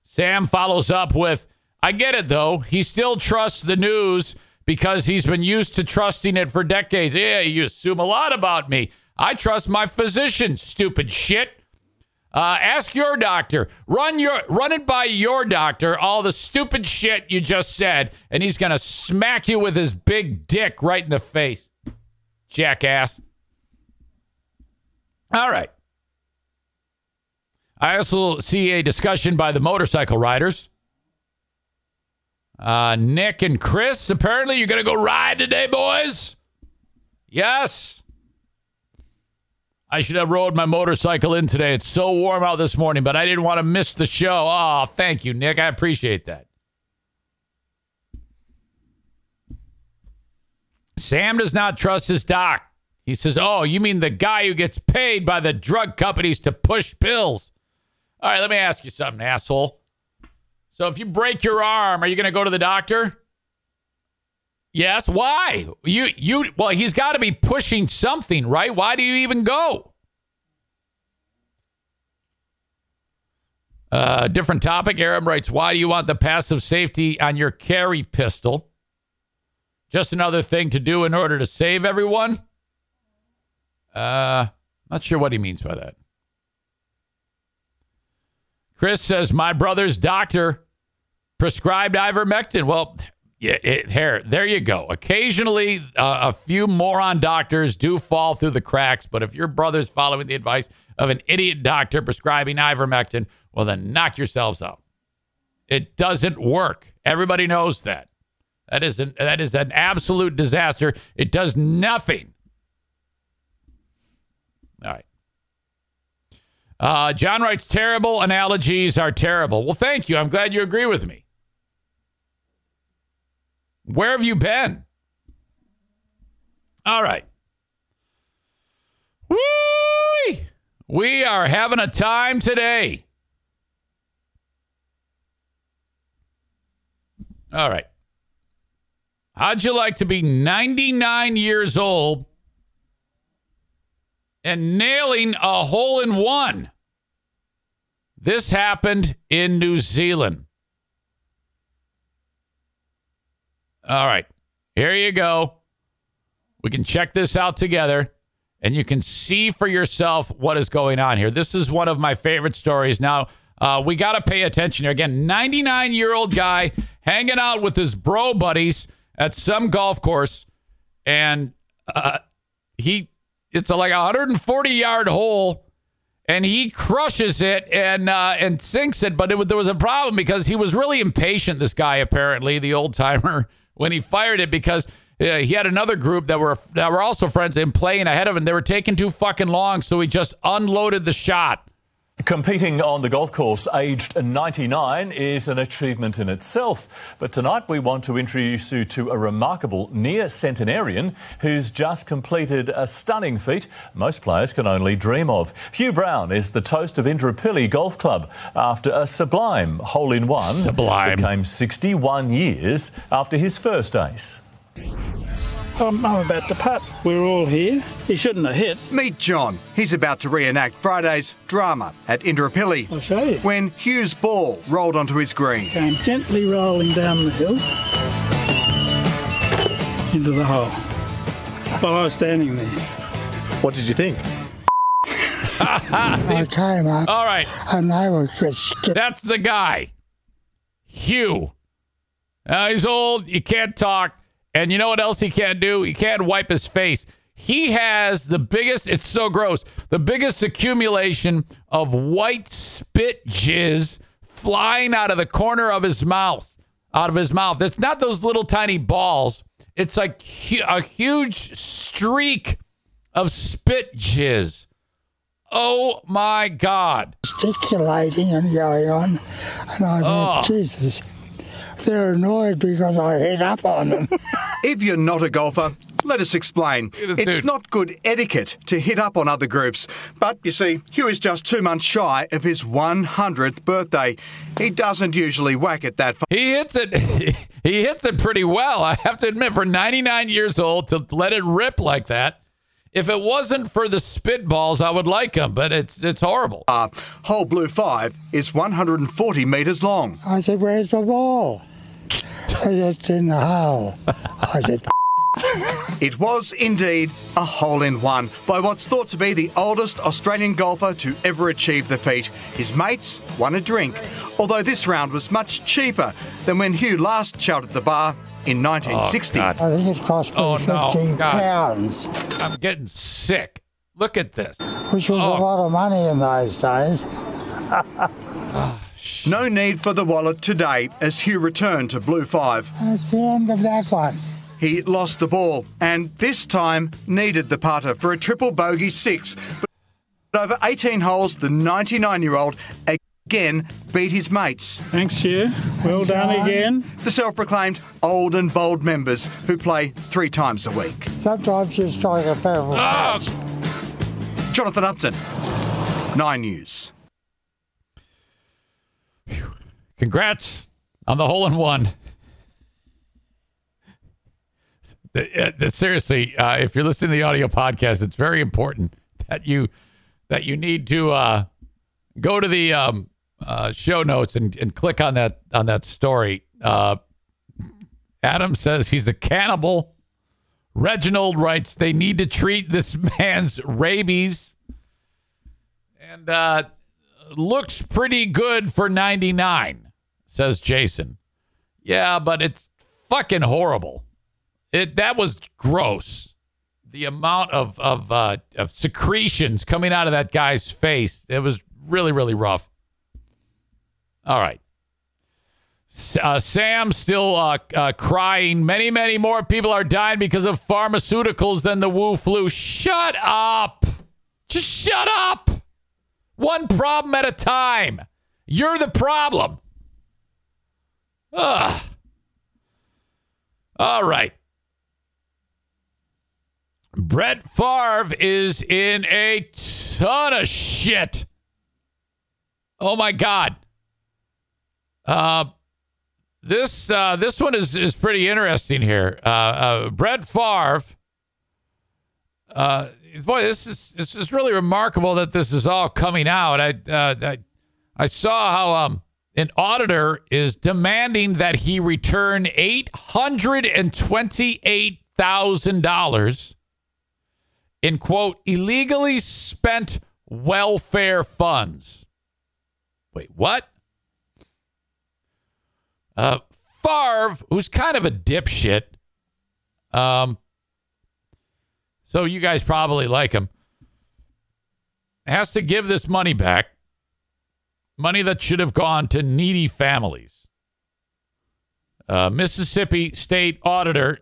Sam follows up with, I get it, though. He still trusts the news because he's been used to trusting it for decades. Yeah, you assume a lot about me. I trust my physician, stupid shit. Uh, ask your doctor. Run your run it by your doctor. All the stupid shit you just said, and he's gonna smack you with his big dick right in the face, jackass. All right. I also see a discussion by the motorcycle riders. Uh, Nick and Chris, apparently you're to go ride today, boys. Yes. I should have rode my motorcycle in today. It's so warm out this morning, but I didn't want to miss the show. Oh, thank you, Nick. I appreciate that. Sam does not trust his doc. He says, Oh, you mean the guy who gets paid by the drug companies to push pills? All right, let me ask you something, asshole. So if you break your arm, are you going to go to the doctor? Yes. Why? You you well, he's got to be pushing something, right? Why do you even go? Uh, different topic. Aaron writes, "Why do you want the passive safety on your carry pistol? Just another thing to do in order to save everyone." Uh, not sure what he means by that. Chris says my brother's doctor prescribed ivermectin. Well, yeah, it, here, there you go. Occasionally, uh, a few moron doctors do fall through the cracks, but if your brother's following the advice of an idiot doctor prescribing ivermectin, well, then knock yourselves out. It doesn't work. Everybody knows that. That is an, that is an absolute disaster. It does nothing all right. Uh, John writes, terrible analogies are terrible. Well, thank you. I'm glad you agree with me. Where have you been? All right. Woo! We are having a time today. All right. How'd you like to be 99 years old and nailing a hole in one. This happened in New Zealand. All right, here you go. We can check this out together and you can see for yourself what is going on here. This is one of my favorite stories. Now, uh, we got to pay attention here. Again, 99 year old guy hanging out with his bro buddies at some golf course, and uh, he it's a, like a 140 yard hole, and he crushes it and uh, and sinks it. But it, there was a problem because he was really impatient. This guy apparently, the old timer, when he fired it because. uh, he had another group that were that were also friends and playing ahead of him. They were taking too fucking long, so he just unloaded the shot. Competing on the golf course aged 99 is an achievement in itself. But tonight we want to introduce you to a remarkable near centenarian who's just completed a stunning feat most players can only dream of. Hugh Brown is the toast of Indooroopilly Golf Club after a sublime hole in one Sublime. that came 61 years after his first ace. I'm, I'm about to putt. We're all here. He shouldn't have hit. Meet John. He's about to reenact Friday's drama at Indooroopilly I'll show you. when Hugh's ball rolled onto his green. Came gently rolling down the hill into the hole while I was standing there. What did you think? (laughs) I came up All right, and they were just skip. that's the guy, Hugh. Uh, he's old. You can't talk. And you know what else he can't do? He can't wipe his face. He has the biggest, it's so gross, the biggest accumulation of white spit jizz flying out of the corner of his mouth. Out of his mouth. It's not those little tiny balls, it's like a huge streak of spit jizz. Oh my God. gesticulating and going on. And I thought, Jesus, they're annoyed because I hit up on them. (laughs) If you're not a golfer, let us explain. It's dude. not good etiquette to hit up on other groups. But you see, Hugh is just two months shy of his 100th birthday. He doesn't usually whack it that far. He hits it. (laughs) he hits it pretty well. I have to admit, for 99 years old, to let it rip like that. If it wasn't for the spitballs, I would like him, but it's it's horrible. Uh, hole blue 5 is 140 metres long. I said, Where's my ball? It's in the hole. I said, It was indeed a hole in one by what's thought to be the oldest Australian golfer to ever achieve the feat. His mates won a drink, although this round was much cheaper than when Hugh last shouted at the bar in 1960. God. I think it cost me Oh, no, 15 God. pounds, I'm getting sick. Look at this. which was Oh. a lot of money in those days. (laughs) No need for the wallet today as Hugh returned to Blue 5. That's the end of that one. He lost the ball and this time needed the putter for a triple bogey six. But over 18 holes, the 99 year old again beat his mates. Thanks, Hugh. Well done John. again. the self proclaimed old and bold members who play three times a week. Sometimes you strike a pebble. Oh, ah! Jonathan Upton, Nine News. Congrats on the hole in one. The- uh, the- seriously, uh, if you're listening to the audio podcast, it's very important that you that you need to uh, go to the um, uh, show notes and, and click on that on that story. Uh, Adam says he's a cannibal. Reginald writes they need to treat this (laughs) man's rabies, and uh, looks pretty good for 99, says Jason. Yeah, but it's fucking horrible. It that was gross. The amount of of uh, of secretions coming out of that guy's face. It was really really rough. All right. Uh, Sam still uh, uh, crying. Many, many more people are dying because of pharmaceuticals than the Wu flu. Shut up. Just shut up. One problem at a time. You're the problem. Ugh. All right. Brett Favre is in a ton of shit. Oh my God. Uh, this uh, this one is is pretty interesting here. Uh, uh, Brett Favre. Boy, this is this is really remarkable that this is all coming out. I uh, I, I saw how um an auditor is demanding that he return eight hundred and twenty eight thousand dollars in quote illegally spent welfare funds. Wait, what? Uh, Favre, who's kind of a dipshit, Um, so you guys probably like him. Has to give this money back. Money that should have gone to needy families. Uh, Mississippi State Auditor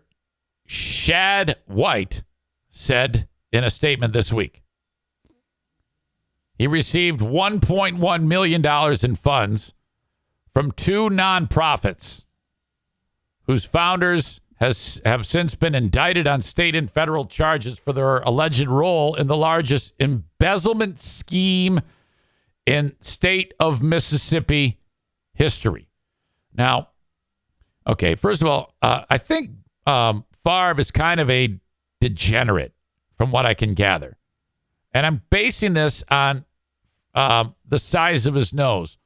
Shad White said in a statement this week. He received $1.1 million in funds from two nonprofits whose founders has have since been indicted on state and federal charges for their alleged role in the largest embezzlement scheme in state of Mississippi history. Now, okay, first of all, uh, I think um, Favre is kind of a degenerate from what I can gather. And I'm basing this on um, the size of his nose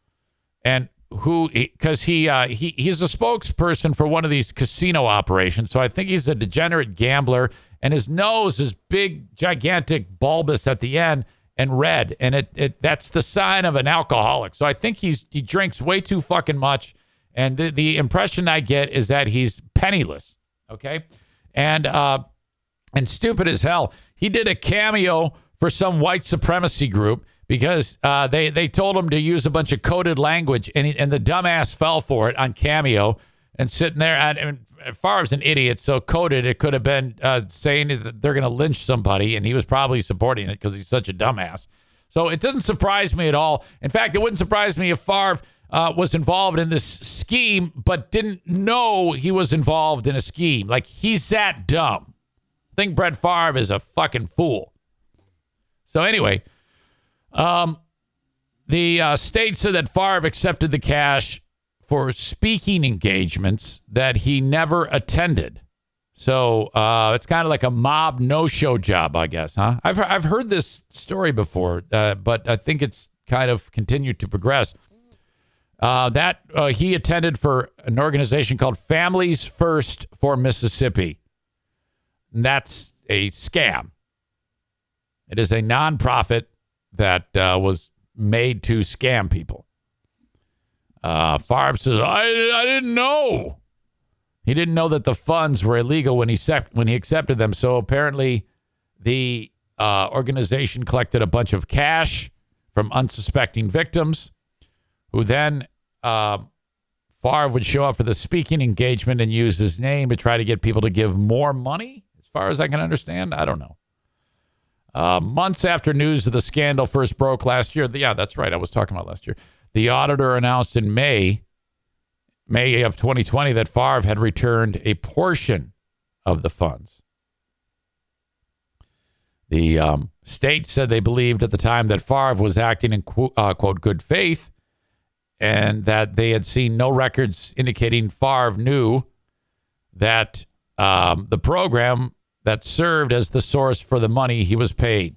and who because he uh, he he's a spokesperson for one of these casino operations. So I think he's a degenerate gambler, and his nose is big, gigantic, bulbous at the end and red, and it, it that's the sign of an alcoholic. So I think he's he drinks way too fucking much, and the, the impression I get is that he's penniless. Okay, and uh, and stupid as hell. He did a cameo for some white supremacy group because uh, they they told him to use a bunch of coded language, and he, and the dumbass fell for it on Cameo and sitting there. And, and Favre's an idiot, so coded it could have been uh, saying that they're going to lynch somebody, and he was probably supporting it because he's such a dumbass. So it doesn't surprise me at all. In fact, it wouldn't surprise me if Favre uh, was involved in this scheme, but didn't know he was involved in a scheme. Like he's that dumb. I think Brett Favre is a fucking fool. So anyway, um, the uh, state said that Favre accepted the cash for speaking engagements that he never attended. So uh, it's kind of like a mob no-show job, I guess, huh? I've I've heard this story before, uh, but I think it's kind of continued to progress. Uh, that uh, he attended for an organization called Families First for Mississippi. And that's a scam. It is a nonprofit that uh, was made to scam people. Uh, Favre says, I, I didn't know. He didn't know that the funds were illegal when he when he accepted them. So apparently, the uh, organization collected a bunch of cash from unsuspecting victims, who then uh, Favre would show up for the speaking engagement and use his name to try to get people to give more money. As far as I can understand, I don't know. Uh, months after news of the scandal first broke last year, yeah, that's right. I was talking about last year. The auditor announced in May, May of 2020, that Favre had returned a portion of the funds. The um, state said they believed at the time that Favre was acting in uh, quote good faith, and that they had seen no records indicating Favre knew that um, the program that served as the source for the money he was paid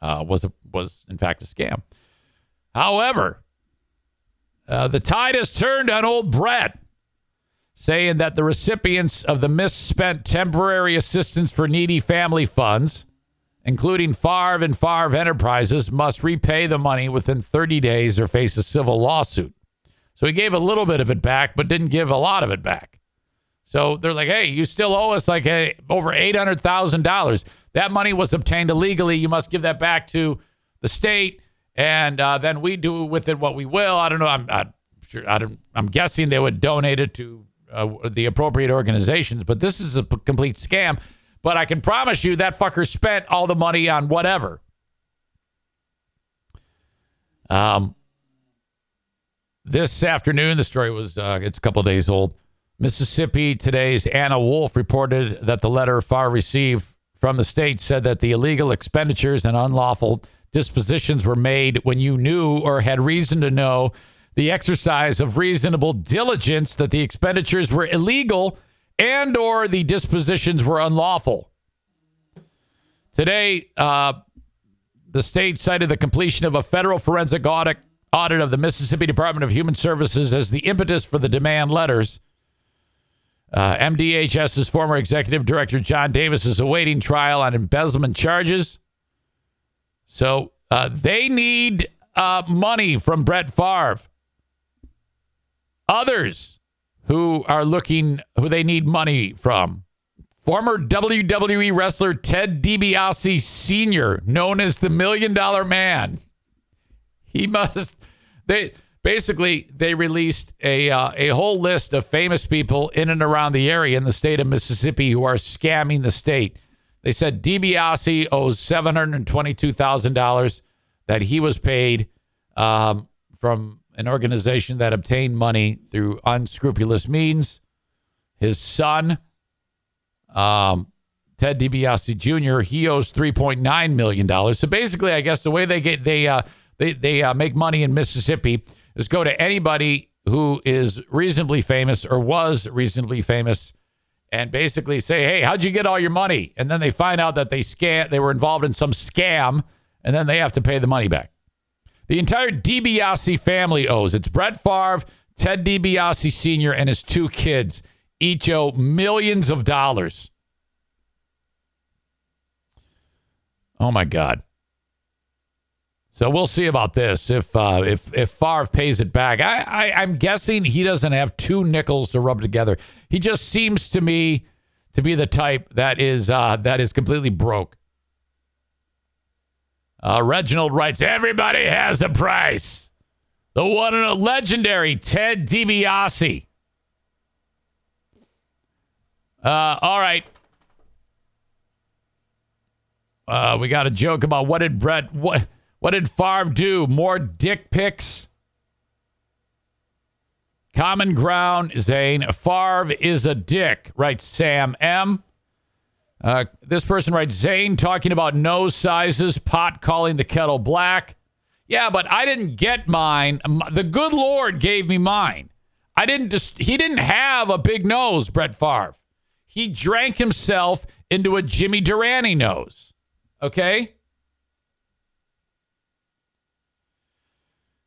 uh, was a, was in fact a scam. However, uh, the tide has turned on old Brett, saying that the recipients of the misspent temporary assistance for needy family funds, including Favre and Favre Enterprises, must repay the money within 30 days or face a civil lawsuit. So he gave a little bit of it back, but didn't give a lot of it back. So they're like, hey, you still owe us like over $800,000. That money was obtained illegally. You must give that back to the state. And uh, then we do with it what we will. I don't know. I'm, I'm sure. I don't, I'm guessing they would donate it to uh, the appropriate organizations. But this is a p- complete scam. But I can promise you that fucker spent all the money on whatever. Um, this afternoon, the story was uh, it's a couple days old. Mississippi today's Anna Wolfe reported that the letter Favre received from the state said that the illegal expenditures and unlawful dispositions were made when you knew or had reason to know the exercise of reasonable diligence that the expenditures were illegal and or the dispositions were unlawful. Today, uh, the state cited the completion of a federal forensic audit audit of the Mississippi Department of Human Services as the impetus for the demand letters. Uh, MDHS's former executive director John Davis is awaiting trial on embezzlement charges. So uh, they need uh, money from Brett Favre. Others who are looking, who they need money from, Former WWE wrestler Ted DiBiase Sr., known as the Million Dollar Man. He must. They basically they released a uh, a whole list of famous people in and around the area in the state of Mississippi who are scamming the state. They said DiBiase owes seven hundred twenty-two thousand dollars that he was paid um, from an organization that obtained money through unscrupulous means. His son, um, Ted DiBiase Jr., he owes three point nine million dollars. So basically, I guess the way they get they uh, they they uh, make money in Mississippi is go to anybody who is reasonably famous or was reasonably famous and basically say, "Hey, how'd you get all your money?" And then they find out that they scam they were involved in some scam and then they have to pay the money back. The entire DiBiase family owes. It's Brett Favre, Ted DiBiase Sr., and his two kids each owe millions of dollars. Oh my God. So we'll see about this if uh, if if Favre pays it back. I, I I'm guessing he doesn't have two nickels to rub together. He just seems to me to be the type that is uh, that is completely broke. Uh, Reginald writes, "Everybody has a price." The one and a legendary Ted DiBiase. Uh, all right. Uh, we got a joke about what did Brett what what did Favre do? More dick pics? Common ground, Zane. Favre is a dick, writes Sam M. Uh, this person writes Zane talking about nose sizes, pot calling the kettle black. Yeah, but I didn't get mine. The good Lord gave me mine. I didn't just, he didn't have a big nose, Brett Favre. He drank himself into a Jimmy Durante nose. Okay?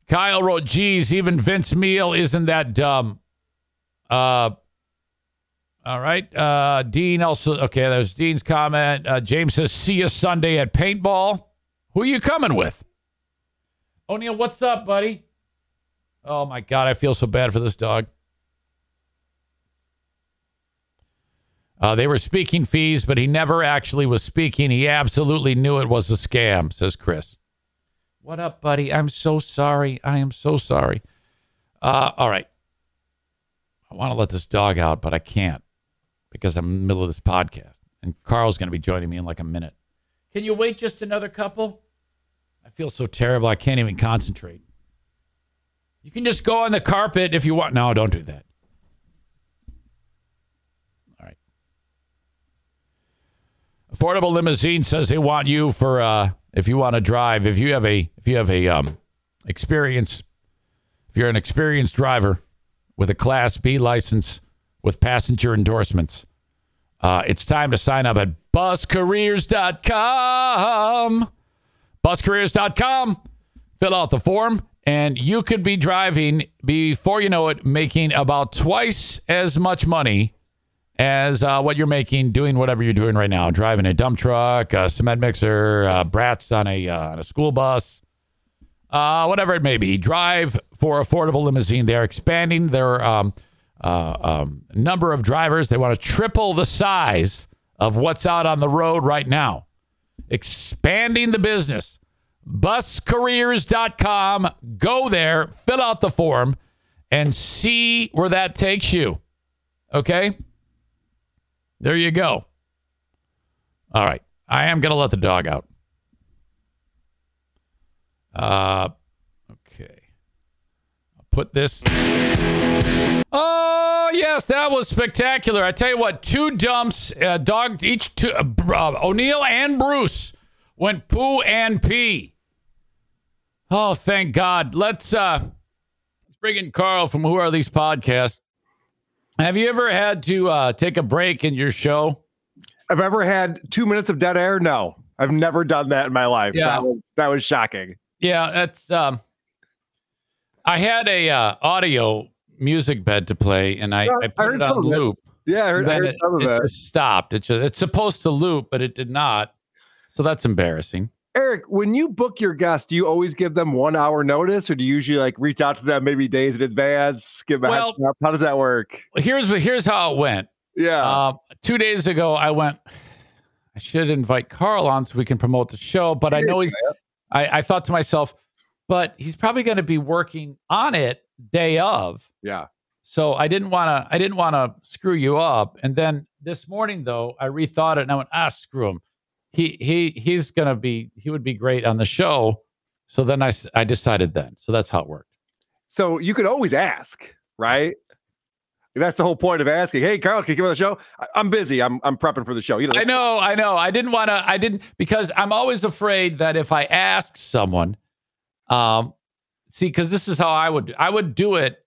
Kyle wrote, geez, even Vince Neil isn't that dumb. Uh, all right. Uh, Dean also, okay, there's Dean's comment. Uh, James says, see you Sunday at paintball. Who are you coming with? O'Neill, what's up, buddy? Oh, my God. I feel so bad for this dog. Uh, they were speaking fees, but he never actually was speaking. He absolutely knew it was a scam, says Chris. What up, buddy? I'm so sorry. I am so sorry. Uh, all right. I want to let this dog out, but I can't because I'm in the middle of this podcast. And Karl's going to be joining me in like a minute. Can you wait just another couple? I feel so terrible. I can't even concentrate. You can just go on the carpet if you want. No, don't do that. All right. Affordable Limousine says they want you for uh, if you want to drive, if you have a if you have a um, experience, if you're an experienced driver with a Class B license with passenger endorsements, uh, it's time to sign up at buscareers.com. Buscareers.com. Fill out the form, and you could be driving before you know it, making about twice as much money as uh, what you're making doing whatever you're doing right now driving a dump truck a cement mixer uh, brats on a, uh, on a school bus uh, whatever it may be. Drive for affordable limousine. They're expanding their um, uh, um, number of drivers. They want to triple the size of what's out on the road right now. Expanding the business. Buscareers.com go there fill out the form and see where that takes you. Okay there you go. All right. I am going to let the dog out. Uh, okay. I'll put this. Oh, yes, that was spectacular. I tell you what, two dumps, uh, dog, each two, uh, uh, O'Neill and Bruce went poo and pee. Oh, thank God. Let's, uh, let's bring in Karl from Who Are These Podcasts. Have you ever had to uh, take a break in your show? I've ever had two minutes of dead air. No, I've never done that in my life. Yeah. That was that was shocking. Yeah, that's. Um, I had a uh, audio music bed to play, and I, Yeah, I I put heard it on it. loop. Yeah, I heard, I heard it, some of it it. just stopped. It just, it's supposed to loop, but it did not. So that's embarrassing. Eric, when you book your guests, do you always give them one hour notice, or do you usually like reach out to them maybe days in advance? Give them Well-? How does that work? Here's here's how it went. Yeah. Um, two days ago, I went. I should invite Karl on so we can promote the show, but I know he's. I, I thought to myself, but he's probably going to be working on it day of. yeah. So I didn't want to. I didn't want to screw you up. And then this morning, though, I rethought it and I went, ah, screw him. He he he's going to be. He would be great on the show. So then I I decided then. So that's how it worked. So you could always ask, right? That's the whole point of asking. Hey, Karl, can you come on the show? I- I'm busy. I'm I'm prepping for the show. You know, I know, I know. I didn't want to. I didn't because I'm always afraid that if I ask someone, um, see, because this is how I would. I would do it,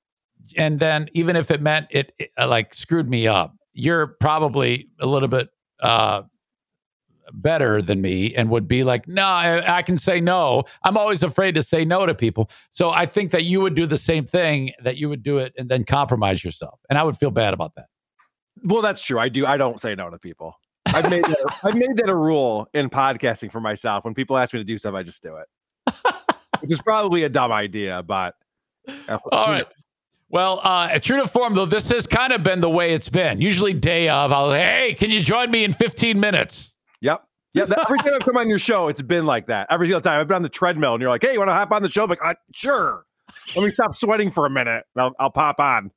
and then even if it meant it, it, like screwed me up, you're probably a little bit uh better than me and would be like, no, I, I can say no. I'm always afraid to say no to people. So I think that you would do the same thing. That you would do it and then compromise yourself, and I would feel bad about that. Well, that's true. I do. I don't say no to people. I've made that, (laughs) I've made that a rule in podcasting for myself. When people ask me to do stuff, I just do it. (laughs) Which is probably a dumb idea, but uh, All right. Well, uh, true to form, though, this has kind of been the way it's been. Usually, day of, I'll hey, can you join me in 15 minutes? Yeah. that- every time I've come on your show, it's been like that. Every single time I've been on the treadmill, and you're like, "Hey, you want to hop on the show?" I'm like, uh, "Sure." Let me stop sweating for a minute. and I'll, I'll pop on.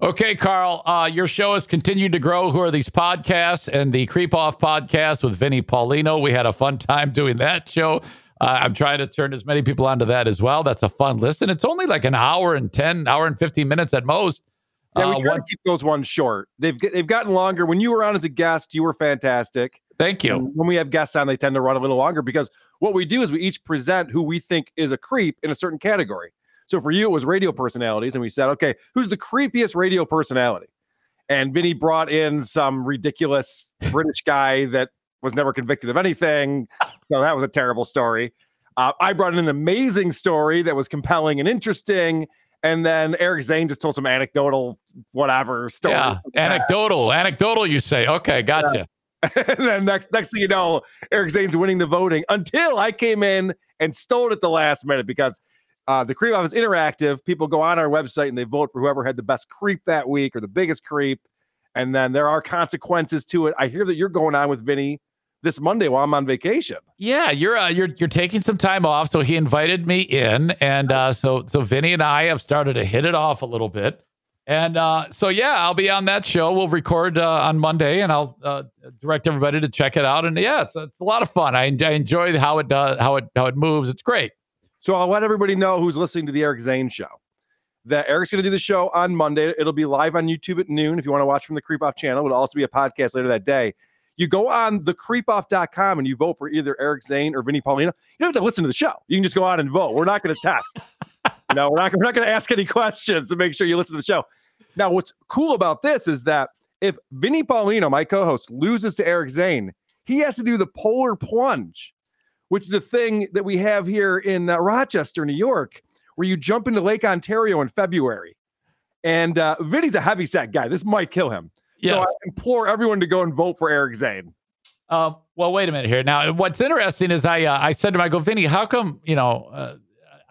Okay, Karl, uh, your show has continued to grow. Who are these podcasts and the Creep Off podcast with Vinnie Paulino? We had a fun time doing that show. Uh, I'm trying to turn as many people onto that as well. That's a fun listen. It's only like an hour and 10, hour and 15 minutes at most. Yeah, we Uh, try one- to keep those ones short. They've they've gotten longer. When you were on as a guest, you were fantastic. Thank you. And when we have guests on, they tend to run a little longer because what we do is we each present who we think is a creep in a certain category. So for you, it was radio personalities, and we said, okay, who's the creepiest radio personality? And Vinnie brought in some ridiculous British guy that was never convicted of anything. So that was a terrible story. Uh, I brought in an amazing story that was compelling and interesting. And then Eric Zane just told some anecdotal, whatever story. Yeah, anecdotal, anecdotal. You say, okay, gotcha. (laughs) and then next next thing you know, Eric Zane's winning the voting until I came in and stole it at the last minute because uh, the creep off is interactive. People go on our website and they vote for whoever had the best creep that week or the biggest creep. And then there are consequences to it. I hear that you're going on with Vinnie this Monday while I'm on vacation. Yeah, you're uh, you're you're taking some time off, so he invited me in, and uh, so so Vinnie and I have started to hit it off a little bit, and uh, so yeah, I'll be on that show. We'll record uh, on Monday, and I'll uh, direct everybody to check it out. And yeah, it's it's a lot of fun. I, I enjoy how it does how it how it moves. It's great. So I'll let everybody know who's listening to the Eric Zane show that Eric's going to do the show on Monday. It'll be live on YouTube at noon if you want to watch from the Creep Off channel. It'll also be a podcast later that day. You go on thecreepoff.com and you vote for either Eric Zane or Vinnie Paulino. You don't have to listen to the show. You can just go out and vote. We're not going to test. Know, we're not, we're not going to ask any questions to make sure you listen to the show. Now, what's cool about this is that if Vinnie Paulino, my co-host, loses to Eric Zane, he has to do the polar plunge which is a thing that we have here in uh, Rochester, New York, where you jump into Lake Ontario in February. And uh, Vinnie's a heavy set guy. This might kill him. So I implore everyone to go and vote for Eric Zane. Uh, well, wait a minute here. Now, what's interesting is I uh, I said to him, I go, Vinnie, how come you know uh,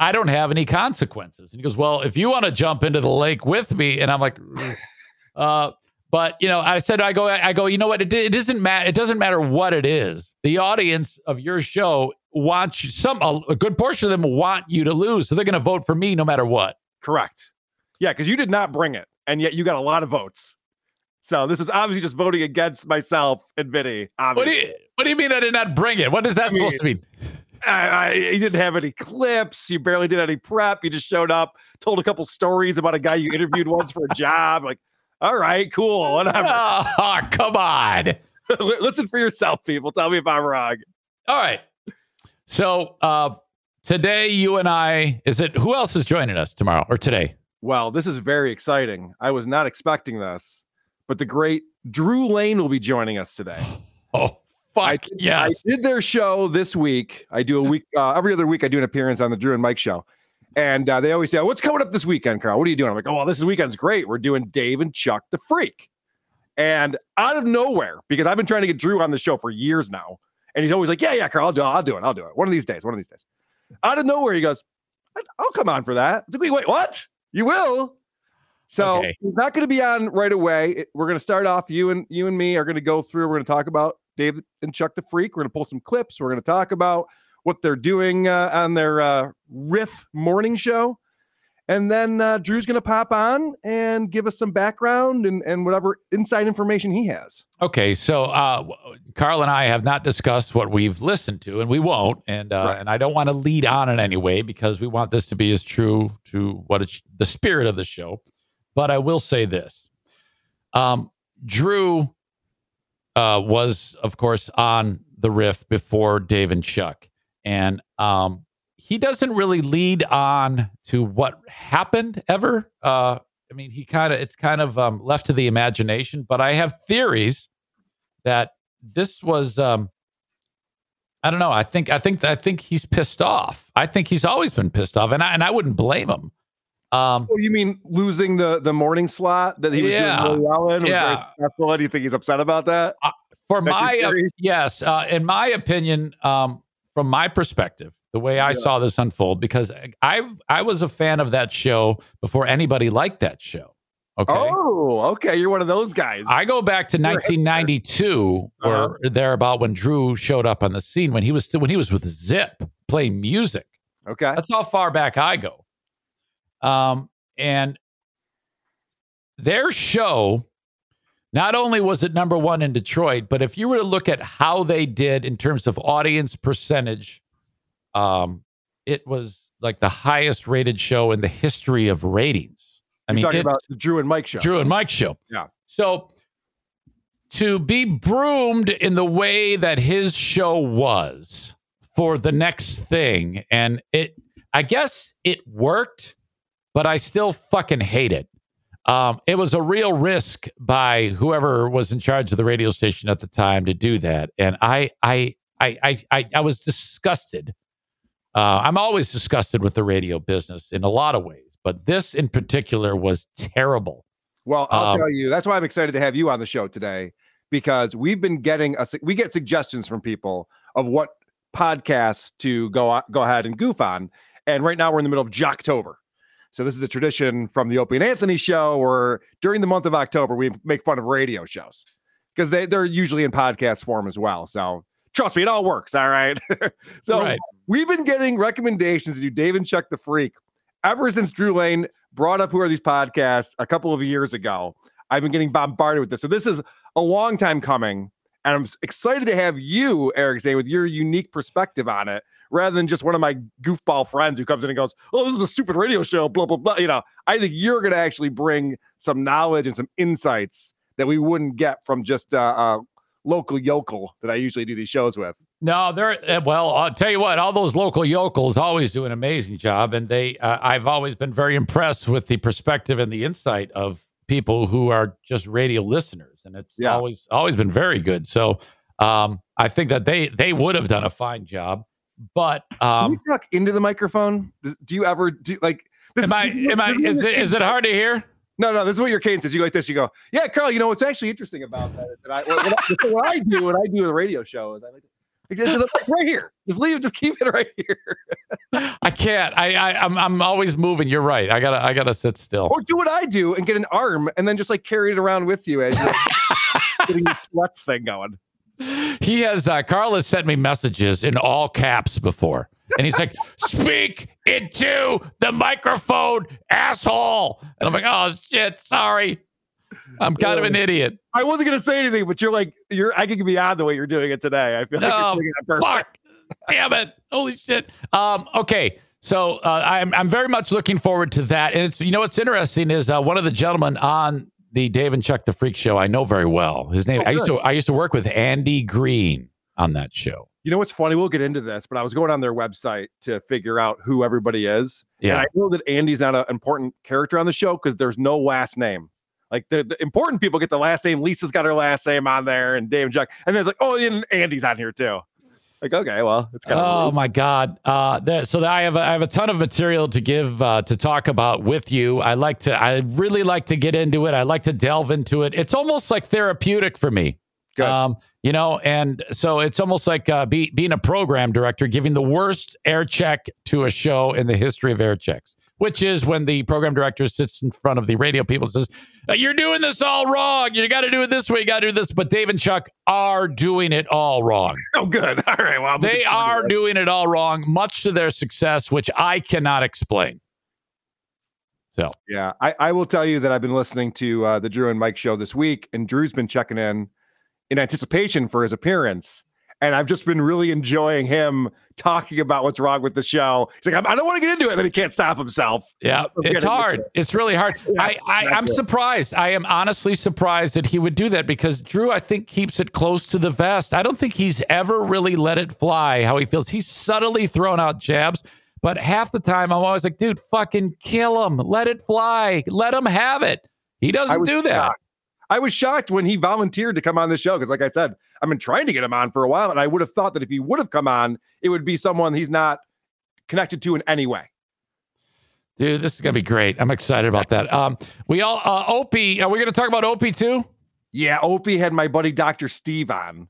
I don't have any consequences? And he goes, Well, if you want to jump into the lake with me, and I'm like, (laughs) uh, but you know, I said, I go, I go, you know what? It, it doesn't matter. It doesn't matter what it is. The audience of your show wants you, some a, a good portion of them want you to lose, so they're going to vote for me no matter what. Correct. Yeah, because you did not bring it, and yet you got a lot of votes. So this is obviously just voting against myself and Vinnie. What do you What do you mean I did not bring it? What is that I mean- supposed to mean? I, I, you didn't have any clips. You barely did any prep. You just showed up, told a couple stories about a guy you interviewed once for a job. Like, all right, cool, whatever. Oh, (laughs) come on. (laughs) Listen for yourself, people. Tell me if I'm wrong. All right. So uh today you and I is it who else is joining us tomorrow or today? Well, this is very exciting. I was not expecting this, but the great Drew Lane will be joining us today. (laughs) Oh fuck I yes. did their show this week. I do a week uh, every other week. I do an appearance on the Drew and Mike show, and uh, they always say, oh, "What's coming up this weekend, Karl? What are you doing?" I'm like, "Oh, well, this weekend's great. We're doing Dave and Chuck the Freak." And out of nowhere, because I've been trying to get Drew on the show for years now, and he's always like, "Yeah, yeah, Karl, I'll do, it. I'll do it. I'll do it. One of these days. One of these days." Out of nowhere, he goes, "I- "I'll come on for that." I like, wait, wait, what? You will? So Okay. he's not going to be on right away. We're going to start off. You and you and me are going to go through. We're going to talk about Dave and Chuck the Freak. We're going to pull some clips. We're going to talk about what they're doing uh, on their uh, Riff morning show, and then uh, Drew's going to pop on and give us some background and and whatever inside information he has. Okay, so uh, Karl and I have not discussed what we've listened to, and we won't. And uh, Right. and I don't want to lead on in any way because we want this to be as true to what it's the spirit of the show. But I will say this: um, Drew uh, was, of course, on the riff before Dave and Chuck, and um, he doesn't really lead on to what happened ever. Uh, I mean, he kind of it's kind of um, left to the imagination. But I have theories that this was um I don't know. I think I think I think he's pissed off. I think he's always been pissed off, and I and I wouldn't blame him. Um, Oh, you mean losing the the morning slot that he was Yeah. doing really well in? Yeah. successful? Do you think he's upset about that? for That's my theory? yes, uh, in my opinion, um, from my perspective, the way I Yeah. saw this unfold, because I I was a fan of that show before anybody liked that show. Okay. Oh, okay. You're one of those guys. I go back to You're 1992 or Uh-huh. thereabout when Drew showed up on the scene when he was still when he was with Zip playing music. okay. That's how far back I go. Um, and their show, not only was it number one in Detroit, but if you were to look at how they did in terms of audience percentage, um, it was like the highest rated show in the history of ratings. I You're mean, talking about the Drew and Mike show. Drew and Mike show. Yeah. So to be broomed in the way that his show was for the next thing, and it, I guess it worked, but I still fucking hate it. Um, it was a real risk by whoever was in charge of the radio station at the time to do that, and I, I, I, I, I, I was disgusted. Uh, I'm always disgusted with the radio business in a lot of ways, but this in particular was terrible. Well, I'll Um, tell you, that's why I'm excited to have you on the show today because we've been getting a we get suggestions from people of what podcasts to go go ahead and goof on, and right now we're in the middle of Jocktober. So this is a tradition from the Opie and Anthony show, where during the month of October we make fun of radio shows because they they're usually in podcast form as well. So trust me, it all works. All right. (laughs) so Right. we've been getting recommendations to do Dave and Chuck the Freak ever since Drew Lane brought up who are these podcasts a couple of years ago. I've been getting bombarded with this. So this is a long time coming. And I'm excited to have you, Eric Zane, with your unique perspective on it, rather than just one of my goofball friends who comes in and goes, Oh, this is a stupid radio show, blah, blah, blah. You know, I think you're going to actually bring some knowledge and some insights that we wouldn't get from just uh, uh, local yokel that I usually do these shows with. No, they're uh, well. I'll tell you what. All those local yokels always do an amazing job, and they. Uh, I've always been very impressed with the perspective and the insight of people who are just radio listeners, and it's Yeah. always always been very good. So, um, I think that they they would have done a fine job. But Can um, you talk into the microphone? Do you ever do like this? am I am I (laughs) is it, is it hard to hear? No, no, this is what your cane says. You go like this. You go, yeah, Karl. You know what's actually interesting about that? is that I, what, what I, what I do, what I do with a radio show is I like. It's it's right here. Just leave it. Just keep it right here. I can't. I, I I'm I'm always moving. You're right. I gotta I gotta sit still. Or do what I do and get an arm and then just like carry it around with you as you're (laughs) getting your sweats thing going. He has uh, Karl has sent me messages in all caps before, and he's like, (laughs) "Speak into the microphone, asshole." And I'm like, "Oh shit, sorry, I'm kind of an idiot." I wasn't gonna say anything, but you're like you're. I can be on the way you're doing it today. I feel like Oh, you're doing it perfect. Fuck, damn it, holy shit. Um, okay. So uh, I'm I'm very much looking forward to that, and it's you know what's interesting is uh, one of the gentlemen on the Dave and Chuck the Freak show I know very well. His name Oh, I used to I used to work with Andy Green on that show. You know what's funny? We'll get into this, but I was going on their website to figure out who everybody is. Yeah. And I know that Andy's not an important character on the show because there's no last name. Like the, the important people get the last name. Lisa's got her last name on there, and Dave and Chuck. And there's like, oh, and Andy's on here too. Like, okay, well, it's kind Oh of my God! Uh, there, so I have a, I have a ton of material to give uh, to talk about with you. I like to I really like to get into it. I like to delve into it. It's almost like therapeutic for me. Good. Um, you know, and so it's almost like uh, be, being a program director, giving the worst air check to a show in the history of air checks, which is when the program director sits in front of the radio people and says, "Uh, You're doing this all wrong. You got to do it this way. You got to do this. But Dave and Chuck are doing it all wrong. (laughs) oh, good. All right. Well, They looking forward to are doing it all wrong, much to their success, which I cannot explain. So, Yeah, I, I will tell you that I've been listening to uh, the Drew and Mike show this week, and Drew's been checking in in anticipation for his appearance. And I've just been really enjoying him talking about what's wrong with the show. He's like, I I don't want to get into it. And then he can't stop himself. yeah, it's hard. it. It's really hard. (laughs) I, I, I'm surprised. I am honestly surprised that he would do that because Drew, I think, keeps it close to the vest. I don't think he's ever really let it fly how he feels. He's subtly thrown out jabs, but half the time I'm always like, dude, fucking kill him. Let it fly. Let him have it. He doesn't do that. shocked. I was shocked when he volunteered to come on the show because, like I said, I've been trying to get him on for a while, and I would have thought that if he would have come on, it would be someone he's not connected to in any way. Dude, this is gonna be great. I'm excited about that. Um, we all uh, Opie. Are we gonna talk about Opie too? Yeah, Opie had my buddy Dr. Steve on.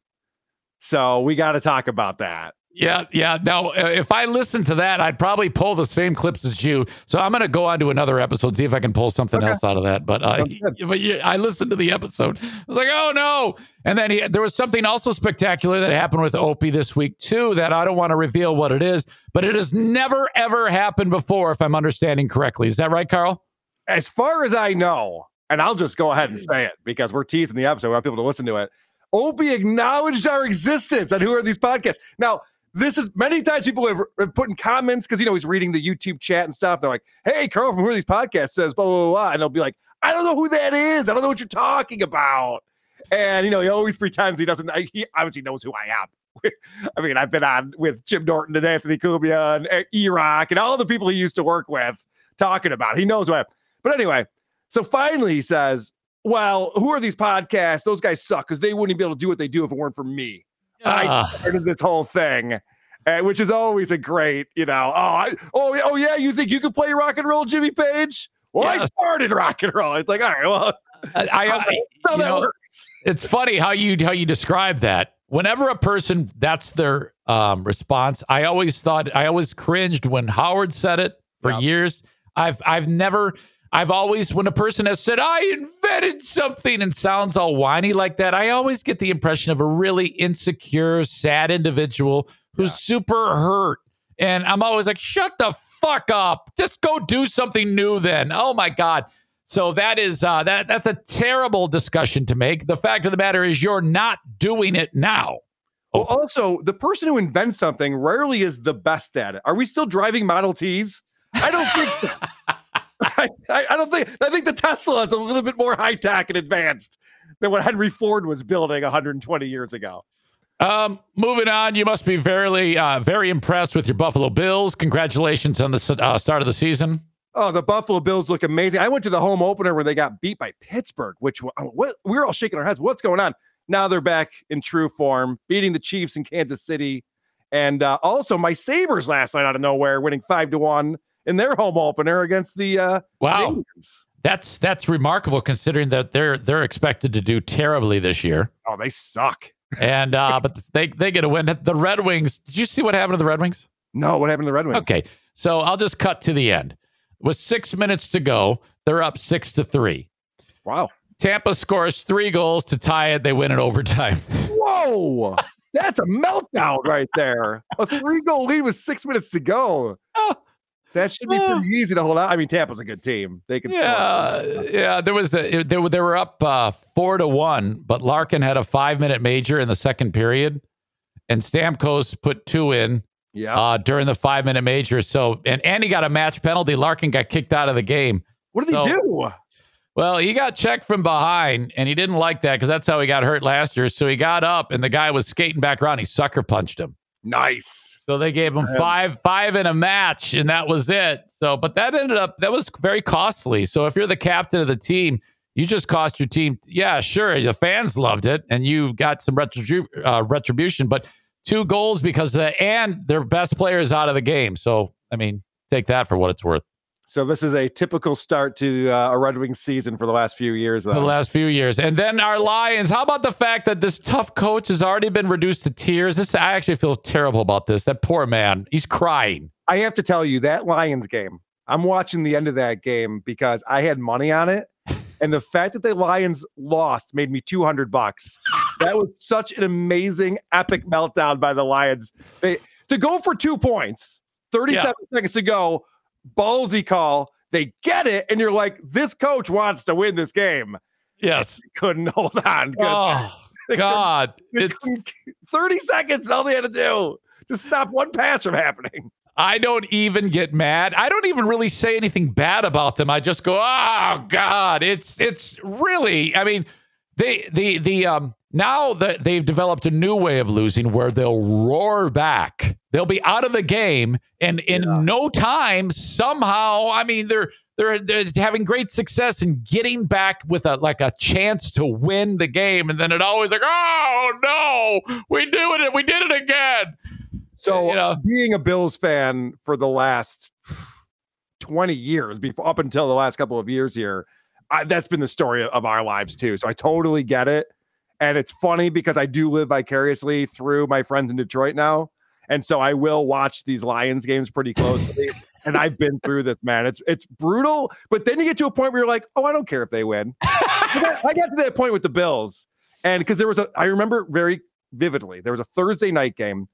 So we got to talk about that. Yeah, yeah. Now, uh, if I listened to that, I'd probably pull the same clips as you. So I'm going to go on to another episode, see if I can pull something else out of that. But, uh, but yeah, I listened to the episode. I was like, oh no! And then he, there was something also spectacular that happened with Opie this week too. That I don't want to reveal what it is, but it has never ever happened before, if I'm understanding correctly. Is that right, Karl? As far as I know, and I'll just go ahead and say it because we're teasing the episode. We want people to listen to it. Opie acknowledged our existence and who are these podcasts. Now, this is many times people have, have put in comments because you know he's reading the YouTube chat and stuff. They're like, "Hey, Karl from Who Are These Podcasts says blah blah blah,", and they'll be like, "I don't know who that is. I don't know what you're talking about." And you know, he always pretends he doesn't. He obviously knows who I am. (laughs) I mean, I've been on with Jim Norton and Anthony Cumia and E Rock and all the people he used to work with talking about. it. He knows who I am. But anyway, so finally he says, Well, who are these podcasts? Those guys suck because they wouldn't be able to do what they do if it weren't for me. I started this whole thing. uh, which is always a great, you know. Oh, I, oh, oh, yeah. You think you could play rock and roll, Jimmy Page? Well, I started rock and roll. It's like, all right, well, I, I, how you that know, works. it's funny how you how you describe that. Whenever a person that's their um, response, I always thought I always cringed when Howard said it for Yeah. years. I've I've never I've always when a person has said I invented something and sounds all whiny like that, I always get the impression of a really insecure, sad individual who's super hurt. And I'm always like, shut the fuck up. Just go do something new then. Oh my God. So that is uh, that that's a terrible discussion to make. The fact of the matter is you're not doing it now. Well, also, the person who invents something rarely is the best at it. Are we still driving Model Ts? I don't think. so. (laughs) I, I, don't think. I think the Tesla is a little bit more high tech and advanced than what Henry Ford was building 120 years ago. Um, moving on, you must be very uh, very impressed with your Buffalo Bills. Congratulations on the uh, start of the season. Oh, the Buffalo Bills look amazing. I went to the home opener where they got beat by Pittsburgh, which what we were all shaking our heads. What's going on? Now they're back in true form, beating the Chiefs in Kansas City, and uh, also my Sabres last night out of nowhere, winning five to one in their home opener against the uh, Wow. Indians. That's that's remarkable considering that they're they're expected to do terribly this year. Oh, they suck. And uh, (laughs) but they they get a win. The Red Wings. Did you see what happened to the Red Wings? No, what happened to the Red Wings? Okay, so I'll just cut to the end. With six minutes to go, they're up six to three. Wow. Tampa scores three goals to tie it. They win in overtime. (laughs) Whoa. That's a meltdown right there. A three goal lead with six minutes to go. That should be pretty easy to hold out. I mean, Tampa's a good team. They can yeah, yeah. There was a, they were they were up uh, four to one, but Larkin had a five minute major in the second period, and Stamkos put two in Yeah. uh, during the five minute major. So and and he got a match penalty. Larkin got kicked out of the game. what did he do? Well, he got checked from behind, and he didn't like that because that's how he got hurt last year. So he got up, and the guy was skating back around. He sucker punched him. Nice. So they gave him five five in a match, and that was it. So, but that ended up that was very costly. So if you're the captain of the team, you just cost your team. Yeah, sure, the fans loved it, and you got some retribu- uh, retribution, but two goals because of that, and their best player is out of the game. So I mean, take that for what it's worth. So this is a typical start to uh, a Red Wings season for the last few years. Though. The last few years. And then our Lions. How about the fact that this tough coach has already been reduced to tears? This I actually feel terrible about this. That poor man. He's crying. I have to tell you that Lions game. I'm watching the end of that game because I had money on it. (laughs) And the fact that the Lions lost made me 200 bucks. That was such an amazing, epic meltdown by the Lions. They to go for two points, 37 Yeah. seconds to go, ballsy call. They get it, and you're like, this coach wants to win this game. Yes. (laughs) Couldn't hold on. Good. Oh (laughs) God. It's 30 seconds, all they had to do. Just stop one pass from happening. I don't even get mad. I don't even really say anything bad about them. I just go, "Oh God!" It's it's really. I mean, they the the um now that they've developed a new way of losing where they'll roar back. They'll be out of the game, and in no time, somehow, I mean, they're they're they're having great success in getting back with a like a chance to win the game, and then it always like, "Oh no, we do it! We did it again!" So, You know. being a Bills fan for the last 20 years, before up until the last couple of years here, I, that's been the story of our lives too. So, I totally get it. And it's funny because I do live vicariously through my friends in Detroit now. And so I will watch these Lions games pretty closely. and I've been through this, man. It's it's brutal. But then you get to a point where you're like, oh, I don't care if they win. I got- to that point with the Bills. And because there was a, I remember very vividly, there was a Thursday night game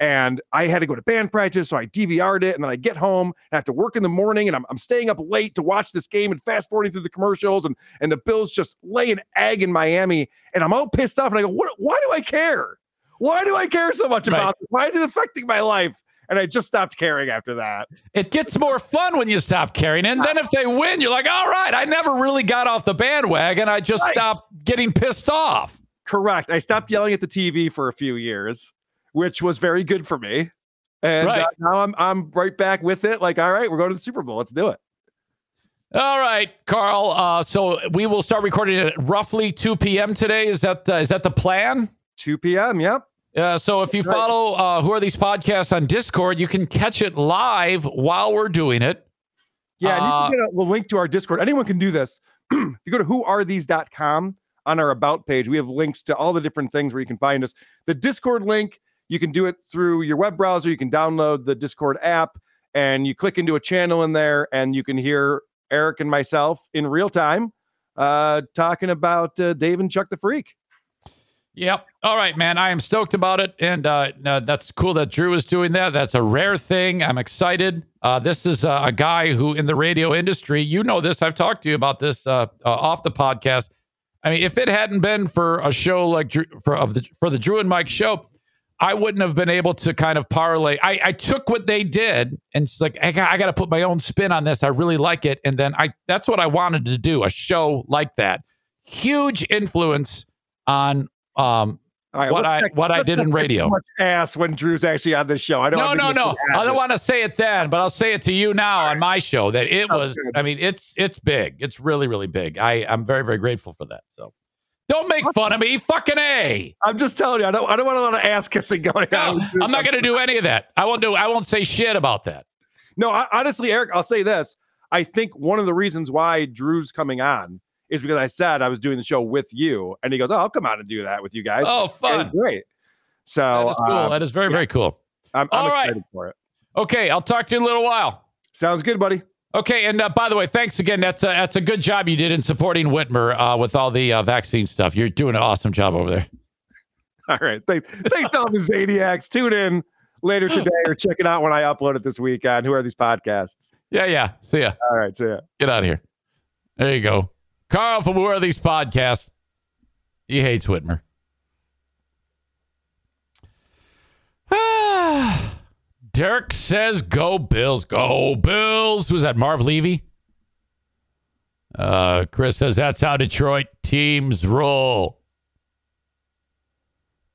and I had to go to band practice, so I DVR'd it, and then I get home and I have to work in the morning, and I'm, I'm staying up late to watch this game and fast forwarding through the commercials, and and the Bills just lay an egg in Miami, and I'm all pissed off, and I go, what? Why do I care? Why do I care so much Right. about this? Why is it affecting my life? And I just stopped caring after that. It gets more fun when you stop caring. And then if they win, you're like, all right, I never really got off the bandwagon. I just Right. stopped getting pissed off. Correct. I stopped yelling at the TV for a few years, which was very good for me. And Right. uh, now I'm I'm right back with it. Like, all right, we're going to the Super Bowl. Let's do it. All right, Karl. Uh, so we will start recording at roughly 2 p.m. today. Is that uh, is that the plan? 2 p.m. Yep. Uh, so if you Right. follow uh, Who Are These Podcasts on Discord, you can catch it live while we're doing it. Yeah, and Uh, you can get a, we'll link to our Discord. Anyone can do this. (clears throat) if you go to whoarethese.com on our about page, we have links to all the different things where you can find us. The Discord link, you can do it through your web browser. You can download the Discord app and you click into a channel in there and you can hear Eric and myself in real time uh, talking about uh, Dave and Chuck the Freak. Yep. All right, man. I am stoked about it, and uh, that's cool that Drew is doing that. That's a rare thing. I'm excited. Uh, this is uh, a guy who, in the radio industry, you know this. I've talked to you about this uh, uh, off the podcast. I mean, if it hadn't been for a show like Drew, for of the for the Drew and Mike show, I wouldn't have been able to kind of parlay. I, I took what they did, and it's like I got, I got to put my own spin on this. I really like it, and then I that's what I wanted to do. A show like that, huge influence on um right, What I- not- what I did in radio. much ass when Drew's actually on this show. I don't. no no no i don't want to say it then but i'll say it to you now on my show that it was good. i mean it's it's big it's really really big i i'm very very grateful for that so don't make fun of me fucking a I'm just telling you, I don't. I don't want a lot of ass kissing going no, on. i'm not going to do any of that i won't do i won't say shit about that No, I, honestly, Eric, I'll say this. I think one of the reasons why Drew's coming on is because I said I was doing the show with you, and he goes, "Oh, I'll come out and do that with you guys." oh fun great. So that is cool uh, that is very very cool I'm, I'm All right. excited for it. okay i'll talk to you in a little while Sounds good, buddy. Okay, and uh, by the way, thanks again. That's a, that's a good job you did in supporting Whitmer uh, with all the uh, vaccine stuff. You're doing an awesome job over there. (laughs) All right, thanks. Thanks to all the Zaniacs. Tune in later (laughs) today or check it out when I upload it this week on Who Are These Podcasts. Yeah, yeah. See ya. All right, see ya. Get out of here. There you go. Karl from Where Are These Podcasts? He hates Whitmer. Ah, (sighs) Dirk says, "Go Bills, go Bills." Was that? Marv Levy. Uh, Chris says that's how Detroit teams roll.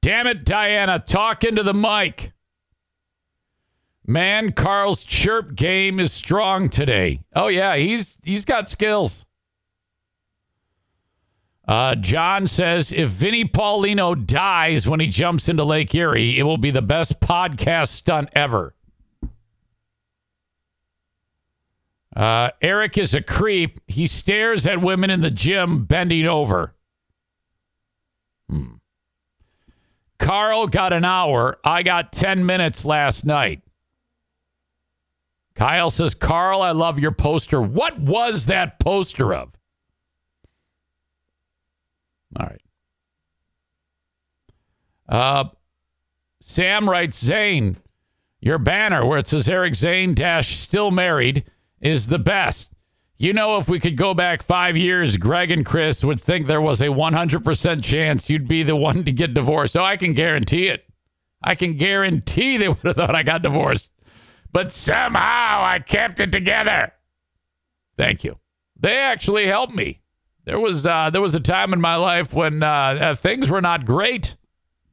Damn it, Diana, talk into the mic. Man, Karl's chirp game is strong today. Oh yeah, he's he's got skills. Uh, John says if Vinnie Paulino dies when he jumps into Lake Erie, it will be the best podcast stunt ever. Uh, Eric is a creep. He stares at women in the gym bending over. Hmm. Karl got an hour. I got 10 minutes last night. Kyle says, Karl, I love your poster. What was that poster of? All right. Uh, Sam writes, Zane, your banner where it says Eric Zane dash still married is the best. You know, if we could go back five years, Greg and Chris would think there was a 100% chance you'd be the one to get divorced. So I can guarantee it. I can guarantee they would have thought I got divorced. But somehow I kept it together. Thank you. They actually helped me. There was uh, there was a time in my life when uh, uh, things were not great,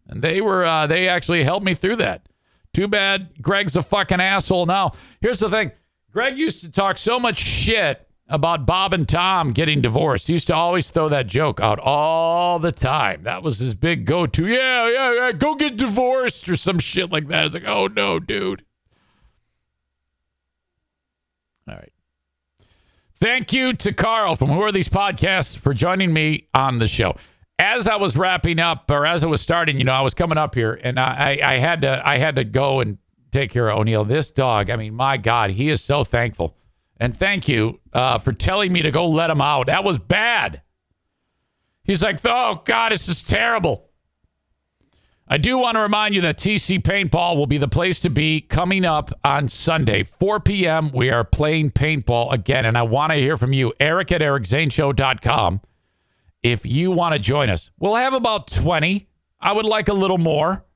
and they were uh, they actually helped me through that. Too bad Greg's a fucking asshole now. Here's the thing: Greg used to talk so much shit about Bob and Tom getting divorced. He used to always throw that joke out all the time. That was his big go-to. Yeah, yeah, yeah. Go get divorced or some shit like that. It's like, oh no, dude. All right. Thank you to Karl from Who Are These Podcasts for joining me on the show. As I was wrapping up, or as I was starting, you know, I was coming up here, and I, I, had to, I had to go and take care of O'Neill. This dog, I mean, my God, he is so thankful, and thank you uh, for telling me to go let him out. That was bad. He's like, oh God, this is terrible. I do want to remind you that TC Paintball will be the place to be coming up on Sunday, 4 p.m. We are playing paintball again, and I want to hear from you. Eric at ericzaneshow.com. If you want to join us, we'll have about 20. I would like a little more,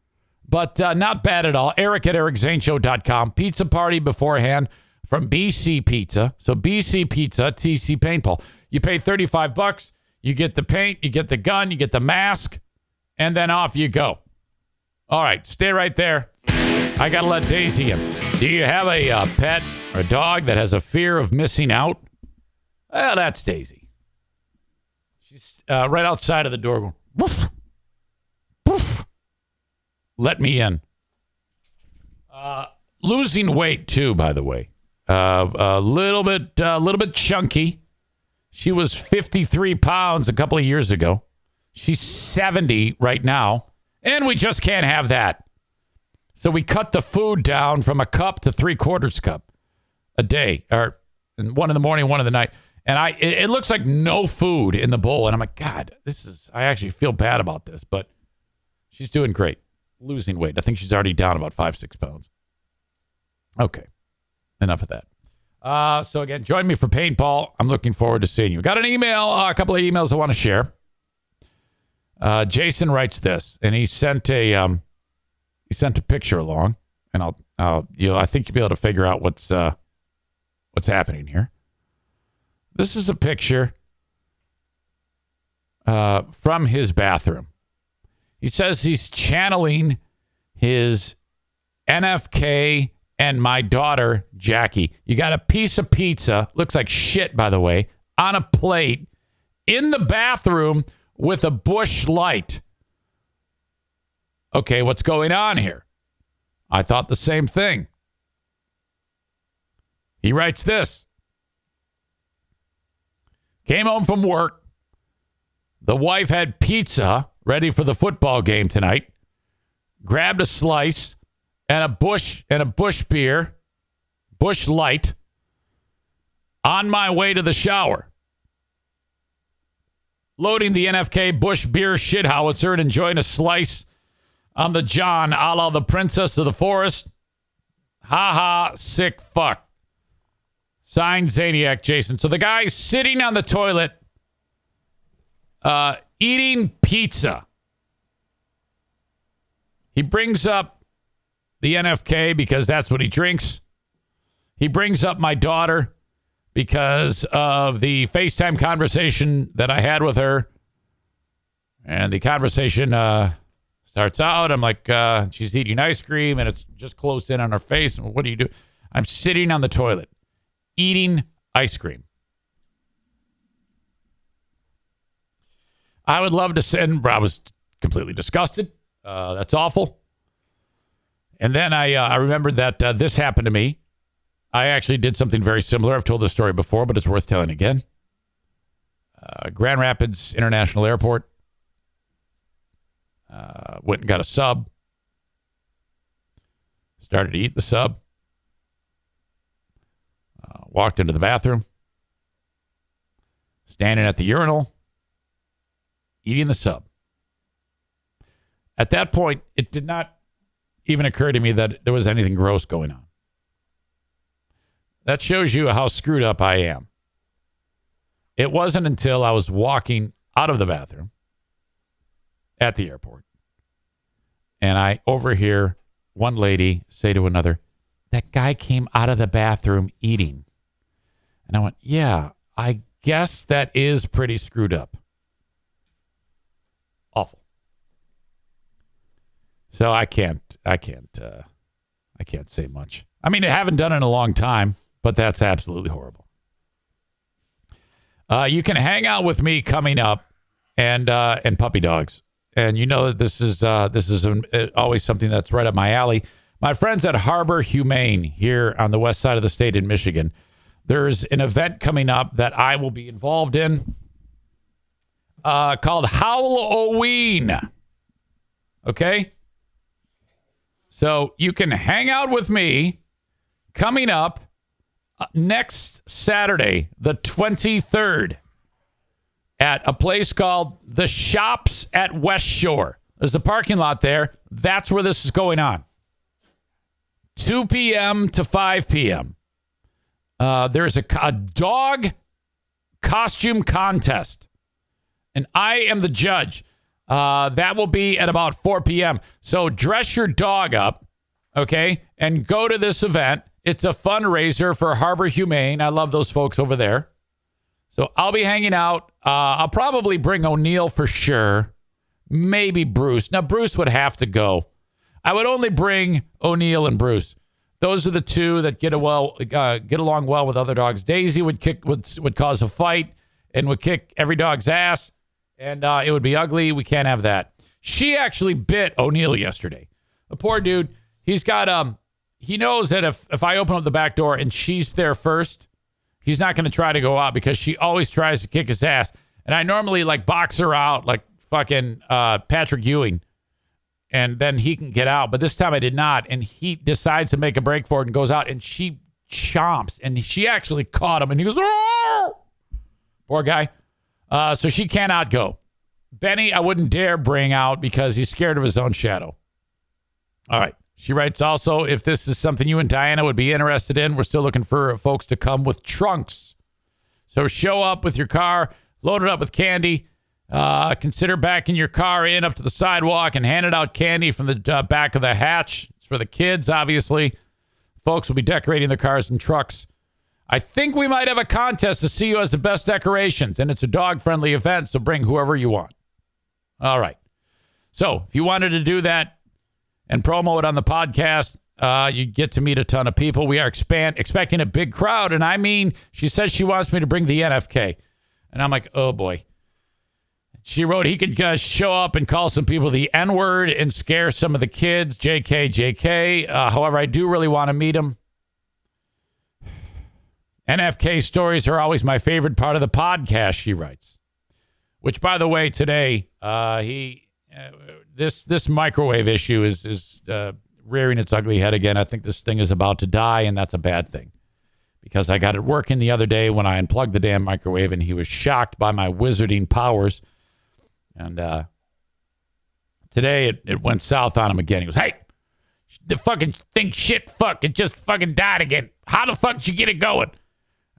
but uh, not bad at all. Eric at ericzaneshow.com. Pizza party beforehand from BC Pizza. So BC Pizza, TC Paintball. You pay 35 bucks. You get the paint, you get the gun, you get the mask, and then off you go. All right, stay right there. I got to let Daisy in. Do you have a uh, pet or a dog that has a fear of missing out? Well, that's Daisy. She's uh, right outside of the door going, woof, woof. Let me in. Uh, losing weight, too, by the way. Uh, a little bit, a little bit chunky. She was 53 pounds a couple of years ago. She's 70 right now. And we just can't have that. So we cut the food down from a cup to three quarters cup a day, or one in the morning, one in the night. And I, it, looks like no food in the bowl. And I'm like, God, this is, I actually feel bad about this, but she's doing great, losing weight. I think she's already down about five, six pounds. Okay. Enough of that. Uh, so again, join me for paintball. I'm looking forward to seeing you. Got an email, uh, a couple of emails I want to share. Uh, Jason writes this, and he sent a um, he sent a picture along, and I'll, I'll you know I think you'll be able to figure out what's uh, what's happening here. This is a picture uh, from his bathroom. He says he's channeling his NFK and my daughter Jackie. You got a piece of pizza, looks like shit by the way, on a plate in the bathroom with a Busch Light. Okay, what's going on here? I thought the same thing. He writes this Came home from work. The wife had pizza ready for the football game tonight. Grabbed a slice and a Busch and a Busch beer, Busch Light on my way to the shower loading the NFK Busch Beer shit howitzer and enjoying a slice on the John a la the Princess of the Forest. Ha ha, sick fuck. Signed Zaniac Jason. So the guy's sitting on the toilet uh, eating pizza. He brings up the NFK because that's what he drinks. He brings up my daughter because of the FaceTime conversation that I had with her. And the conversation uh, starts out. I'm like, uh, she's eating ice cream and it's just close in on her face. What do you do? I'm sitting on the toilet eating ice cream. I would love to send, I was completely disgusted. Uh, that's awful. And then I, uh, I remembered that uh, this happened to me I actually did something very similar. I've told this story before, but it's worth telling again. Uh, Grand Rapids International Airport. Uh, went and got a sub. Started to eat the sub. Uh, walked into the bathroom. Standing at the urinal. Eating the sub. At that point, it did not even occur to me that there was anything gross going on. That shows you how screwed up I am. It wasn't until I was walking out of the bathroom at the airport and I overhear one lady say to another, That guy came out of the bathroom eating. And I went, Yeah, I guess that is pretty screwed up. Awful. So I can't, I can't, uh, I can't say much. I mean, I haven't done it in a long time, but that's absolutely horrible. Uh, you can hang out with me coming up, and uh, and puppy dogs, and you know that this is uh, this is um, uh, always something that's right up my alley. My friends at Harbor Humane here on the west side of the state in Michigan. There's an event coming up that I will be involved in uh, called Halloween. Okay. So you can hang out with me coming up next Saturday, the 23rd, at a place called The Shops at West Shore. There's a parking lot there. That's where this is going on. 2 p.m. to 5 p.m. Uh, there's a, a dog costume contest, and I am the judge. Uh, that will be at about 4 p.m. So dress your dog up, okay, and go to this event. It's a fundraiser for Harbor Humane. I love those folks over there. So I'll be hanging out. Uh, I'll probably bring O'Neill for sure. Maybe Bruce. Now, Bruce would have to go. I would only bring O'Neill and Bruce. Those are the two that get well uh, get along well with other dogs. Daisy would kick would would cause a fight and would kick every dog's ass, and uh, it would be ugly. We can't have that. She actually bit O'Neill yesterday. The poor dude. He's got um. He knows that if if I open up the back door and she's there first, he's not going to try to go out because she always tries to kick his ass. And I normally like box her out like fucking uh, Patrick Ewing and then he can get out. But this time I did not. And he decides to make a break for it and goes out and she chomps and she actually caught him and he goes, oh! poor guy. Uh, so she cannot go. Benny, I wouldn't dare bring out because he's scared of his own shadow. All right. She writes also if this is something you and Diana would be interested in, we're still looking for folks to come with trunks. So show up with your car, load it up with candy. Uh, consider backing your car in up to the sidewalk and handing out candy from the uh, back of the hatch. It's for the kids, obviously. Folks will be decorating their cars and trucks. I think we might have a contest to see who has the best decorations, and it's a dog friendly event, so bring whoever you want. All right. So if you wanted to do that and promo it on the podcast, uh, you get to meet a ton of people. We are expand expecting a big crowd, and I mean, she says she wants me to bring the NFK, and I'm like, oh boy. She wrote he could uh, show up and call some people the N word and scare some of the kids. JK, JK. Uh, however, I do really want to meet him. NFK stories are always my favorite part of the podcast, she writes. Which, by the way, today, uh, he uh, this this microwave issue is is uh, rearing its ugly head again. I think this thing is about to die, and that's a bad thing because I got it working the other day when I unplugged the damn microwave, and he was shocked by my wizarding powers. And uh, today it, it went south on him again. He goes, "Hey, the fucking thing, shit, fuck, it just fucking died again. How the fuck did you get it going?"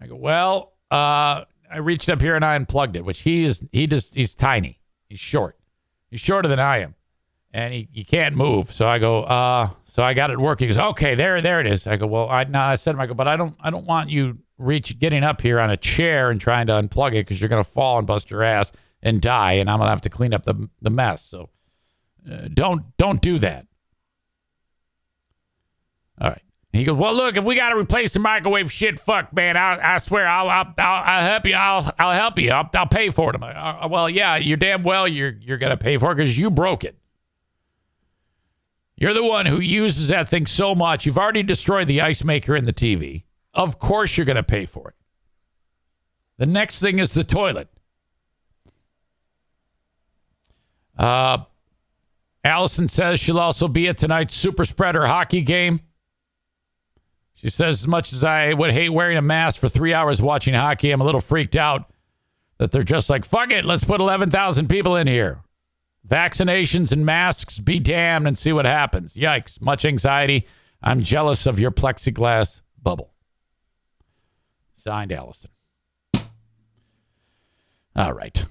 I go, "Well, uh, I reached up here and I unplugged it, which he's he just he's tiny, he's short, he's shorter than I am." And he, he can't move. So I go, uh, so I got it working. He goes, okay, there, there it is. I go, well, I, no, I said, I go, but I don't, I don't want you reach, getting up here on a chair and trying to unplug it because you're going to fall and bust your ass and die. And I'm going to have to clean up the, the mess. So uh, don't, don't do that. All right. He goes, well, look, if we got to replace the microwave, shit, fuck, man, I, I swear, I'll, I'll, I'll, I'll help you. I'll, I'll help you. I'll, I'll pay for it. I'm like, well, yeah, you're damn well you're, you're going to pay for it because you broke it. You're the one who uses that thing so much. You've already destroyed the ice maker and the TV. Of course you're going to pay for it. The next thing is the toilet. Uh, Allison says she'll also be at tonight's super spreader hockey game. She says, as much as I would hate wearing a mask for three hours watching hockey, I'm a little freaked out that they're just like, fuck it, let's put 11,000 people in here. Vaccinations and masks be damned and see what happens. Yikes. Much anxiety. I'm jealous of your plexiglass bubble. Signed, Allison. All right.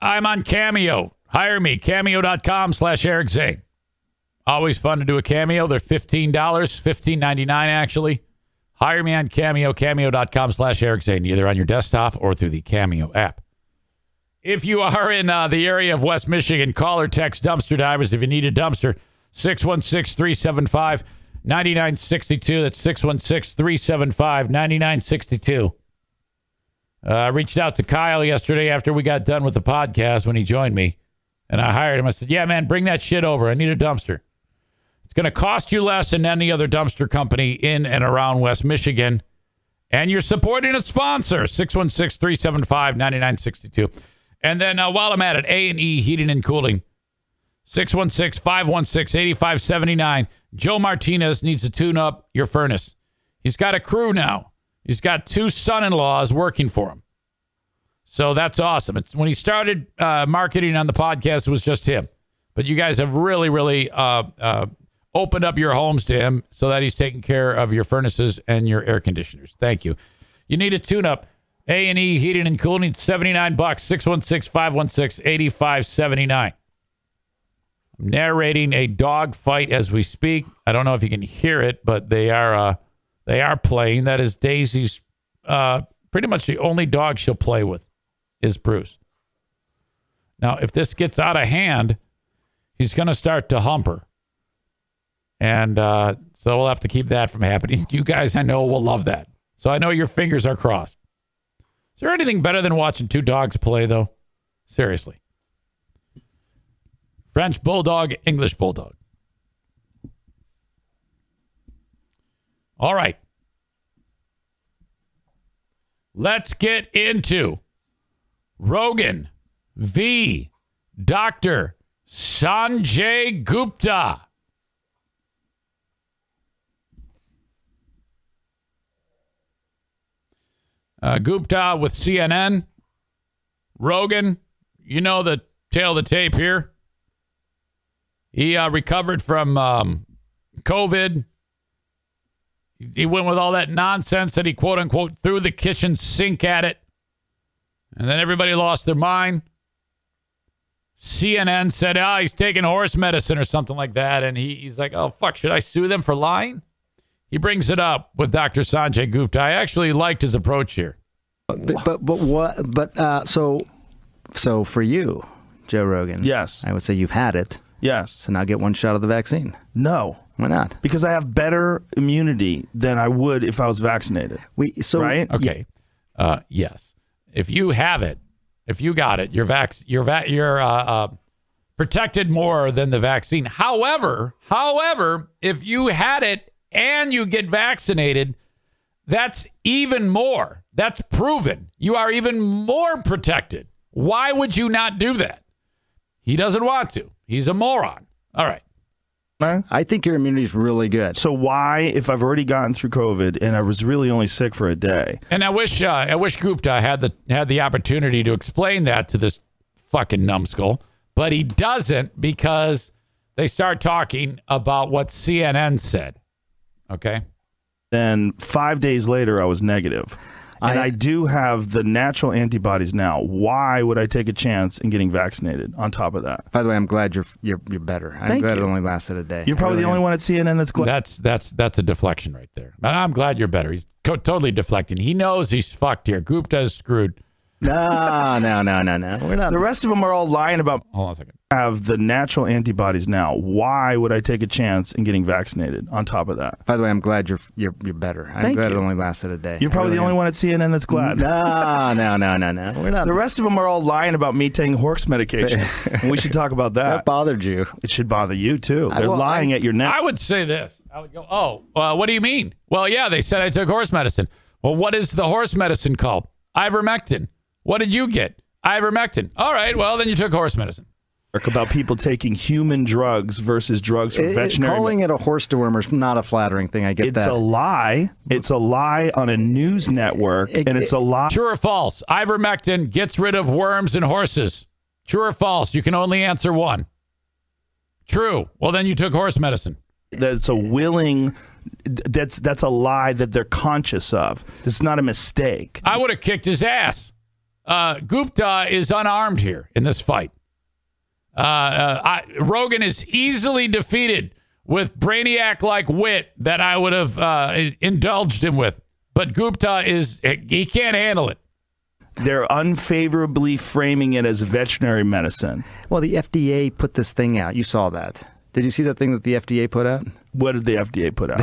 I'm on Cameo. Hire me. Cameo.com slash Eric Zane. Always fun to do a cameo. They're $15, $15.99 actually. Hire me on Cameo, cameo.com slash Eric Zane, either on your desktop or through the Cameo app. If you are in uh, the area of West Michigan, call or text Dumpster Divers if you need a dumpster. 616 375 9962. That's 616 375 9962. I reached out to Kyle yesterday after we got done with the podcast when he joined me, and I hired him. I said, Yeah, man, bring that shit over. I need a dumpster. Going to cost you less than any other dumpster company in and around West Michigan. And you're supporting a sponsor, 616 375 9962. And then uh, while I'm at it, A&E Heating and Cooling, 616 516 8579. Joe Martinez needs to tune up your furnace. He's got a crew now. He's got two son-in-laws working for him. So that's awesome. It's when he started uh, marketing on the podcast, it was just him. But you guys have really, really uh, uh, opened up your homes to him so that he's taking care of your furnaces and your air conditioners. Thank you. You need a tune-up. A&E Heating and Cooling, 79 bucks, 616-516-8579. I'm narrating a dog fight as we speak. I don't know if you can hear it, but they are uh, they are playing. That is Daisy's uh, pretty much the only dog she'll play with is Bruce. Now, if this gets out of hand, he's going to start to hump her. And uh, so we'll have to keep that from happening. (laughs) You guys, I know, will love that. So I know your fingers are crossed. Is there anything better than watching two dogs play, though? Seriously. French bulldog, English bulldog. All right. Let's get into Rogan v. Dr. Sanjay Gupta. Uh, Gupta with CNN. Rogan, you know the tail of the tape here. He uh, recovered from um, COVID. He went with all that nonsense that he quote unquote threw the kitchen sink at it. And then everybody lost their mind. CNN said, oh, he's taking horse medicine or something like that. And he, he's like, oh, fuck, should I sue them for lying? He brings it up with Dr. Sanjay Gupta. I actually liked his approach here. But but, but what? But uh, so so for you, Joe Rogan. Yes. I would say you've had it. Yes. So now get one shot of the vaccine. No. Why not? Because I have better immunity than I would if I was vaccinated. We so right? Okay. Uh, yes. If you have it, if you got it, you're vac- you're va- you're uh, uh, protected more than the vaccine. However, however, if you had it and you get vaccinated, that's even more. That's proven. You are even more protected. Why would you not do that? He doesn't want to. He's a moron. All right. I think your immunity is really good. So why, if I've already gotten through COVID and I was really only sick for a day, And I wish uh, I wish Gupta had the had the opportunity to explain that to this fucking numbskull, but he doesn't because they start talking about what CNN said. Okay. then five days later I was negative. And I- I, do have the natural antibodies now. Why would I take a chance in getting vaccinated on top of that? By the way, I'm glad you're you're you're better. I'm Thank glad you. it only lasted a day. You're probably I the only am. one at CNN that's glad. That's that's that's a deflection right there. I'm glad you're better. He's co- totally deflecting. He knows he's fucked here. Gupta is screwed. (laughs) No, no, no, no, no. We're not. The rest of them are all lying about Hold on a second. have the natural antibodies now. Why would I take a chance in getting vaccinated? On top of that, By the way, I'm glad you're you're you're better. I'm Thank glad you. it only lasted a day. you're probably I the only really one at CNN that's glad. No, no, no, no, no. We're not. The rest of them are all lying about me taking horse medication. and (laughs) we should talk about that. that bothered you. It should bother you too. They're well, lying I- at your neck. I would say this. I would go, oh, uh, what do you mean? Well, yeah, they said I took horse medicine. Well, what is the horse medicine called? Ivermectin. What did you get? Ivermectin. All right, well, then you took horse medicine. about people taking human drugs versus drugs for It- it- veterinary. calling it a horse dewormer is not a flattering thing. I get it's that. It's a lie. It's a lie on a news network, It- and it's a lie. True or false? Ivermectin gets rid of worms in horses. True or false? You can only answer one. True. Well, then you took horse medicine. That's a willing. That's that's a lie that they're conscious of. This is not a mistake. I would have kicked his ass. Uh, Gupta is unarmed here in this fight. Uh, uh, I, Rogan is easily defeated with brainiac like wit that I would have uh, indulged him with. But Gupta is, he can't handle it. They're unfavorably framing it as veterinary medicine. well, the FDA put this thing out. You saw that. Did you see that thing that the FDA put out? What did the FDA (laughs) put out?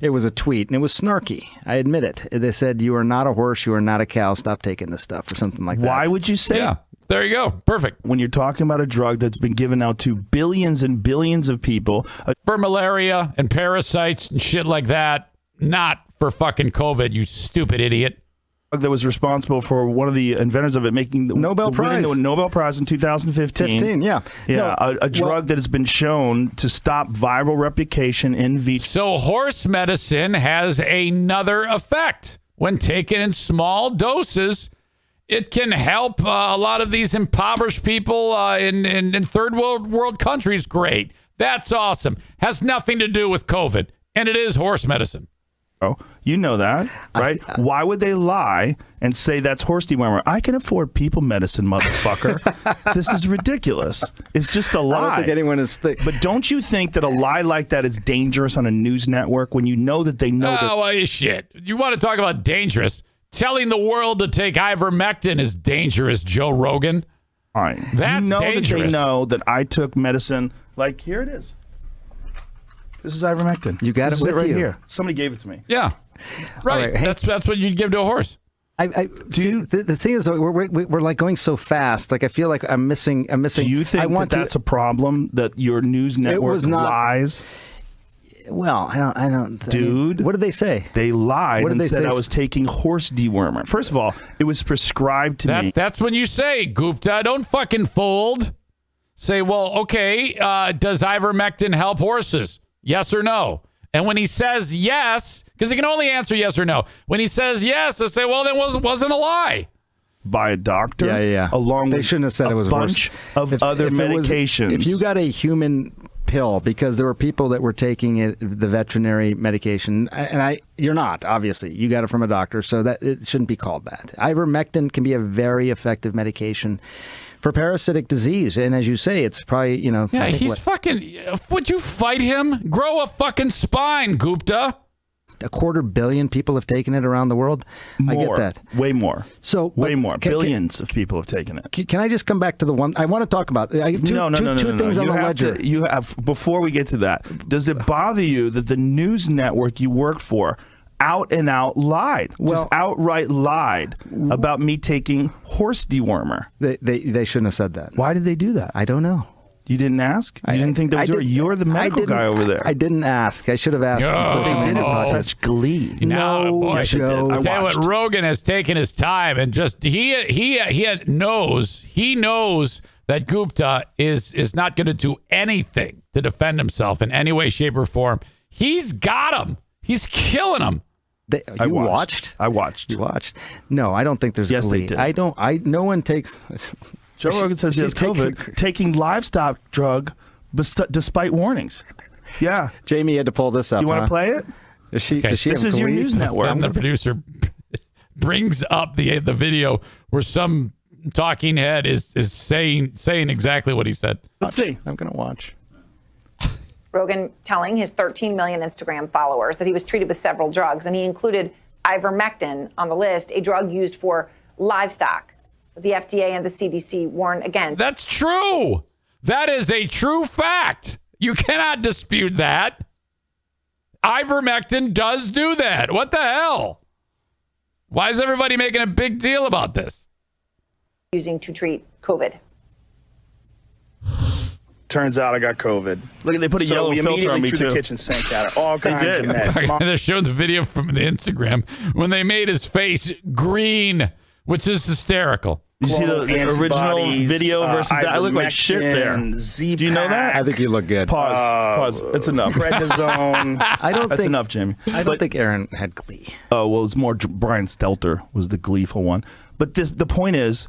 it was a tweet and it was snarky. I admit it. They said, You are not a horse, you are not a cow, stop taking this stuff, or something like that. Why would you say Yeah, there you go. Perfect. when you're talking about a drug that's been given out to billions and billions of people, a For malaria and parasites and shit like that, not for fucking COVID, you stupid idiot. Drug that was responsible for one of the inventors of it making the Nobel Prize. the Nobel Prize in 2015. 15, yeah. Yeah, No, a, a drug well- that has been shown to stop viral replication in vitro. So, horse medicine has another effect. When taken in small doses, it can help uh, a lot of these impoverished people uh, in, in, in third world, world countries. Great. That's awesome. Has nothing to do with COVID. And it is horse medicine. You know that, (laughs) right? Why would they lie and say that's horse dewormer? I can afford people medicine, motherfucker. (laughs) this is ridiculous. It's just a lie. I don't think anyone is. Th- But don't you think that a lie like that is dangerous on a news network when you know that they know that Oh, well, shit. You want to talk about dangerous? Telling the world to take ivermectin is dangerous, Joe Rogan. fine. That's you know that dangerous. they know that I took medicine. Like here it is. This is ivermectin. You got This it is with right you. here. Somebody gave it to me. Yeah. Right. right, that's that's what you'd give to a horse. I, I see, the, the thing is, we're, we're, we're like going so fast. Like I feel like I'm missing. I'm missing. Do you think I want that that's a problem that your news network was not- lies? Well, I don't. I don't. I mean, Dude. what did they say? They lied What did and they said say? I was taking horse dewormer. First of all, it was prescribed to That, me. that's when you say, Gupta, don't fucking fold. Say, well, okay, uh, does ivermectin help horses? Yes or no? And when he says yes, because he can only answer yes or no. When he says yes, I say, well, then wasn't wasn't a lie. by a doctor. Yeah, yeah. yeah. Along they with shouldn't have said it was a bunch horse. of If- other if it was- medications. if you got a human pill, because there were people that were taking it, the veterinary medication, and I, you're not obviously. You got it from a doctor, so that it shouldn't be called that. Ivermectin can be a very effective medication for parasitic disease, and as you say, it's probably you know. Yeah, think he's what, fucking. Would you fight him? Grow a fucking spine, Gupta. a quarter billion people have taken it around the world. I get that. way more, So way more, can- can- billions of people have taken it. Can, can I just come back to the one I want to talk about? I, two, no, no, two- no, no, two no, no. things on you the have ledger. To, you have before we get to that. Does it bother you that the news network you work for out and out lied, Well- just outright lied about me taking horse dewormer? They, they they shouldn't have said that. Why did they do that? I don't know. You didn't ask. You didn't think that was your. didn't- You're the medical guy over there. I didn't ask. I should have asked. Oh. before They did it with such glee. No, No, boy. Joe. I tell you what. Rogan has taken his time and just he he he knows he knows that Gupta is is not going to do anything to defend himself in any way, shape, or form. He's got him. He's killing him. They, you I watched. watched. I watched. You watched. No, I don't think there's Yes, they glee. did. I don't. I no one takes. Joe Rogan says he has She's taking- COVID, (laughs) taking livestock drug despite warnings. Yeah. Jamie had to pull this up. You want huh? to play it? Is she? Okay. Does she This have is your news network. I'm the (laughs) producer brings up the the video where some talking head is is saying saying exactly what he said. Let's see. I'm gonna watch. Rogan telling his 13 million Instagram followers that he was treated with several drugs, and he included ivermectin on the list, a drug used for livestock. The FDA and the CDC warn against. That's true. That is a true fact. You cannot dispute that. Ivermectin does do that. What the hell? Why is everybody making a big deal about this? using to treat COVID. Turns out I got COVID. Look, they put a So yellow we filter on immediately me threw too. the kitchen sink at it. All (laughs) They kinds did. of meds. (laughs) Mom- they showed the video from the Instagram when they made his face green, which is hysterical. You see the, the original antibodies, video uh, versus that? I look like shit there. ivermectin, Do you know that? I think you look good. Pause. Pause. It's enough. Prednisone. (laughs) I don't That's think enough, Jimmy. I don't think Aaron had glee. Oh well, it's more J- Brian Stelter was the gleeful one. But this, the point is,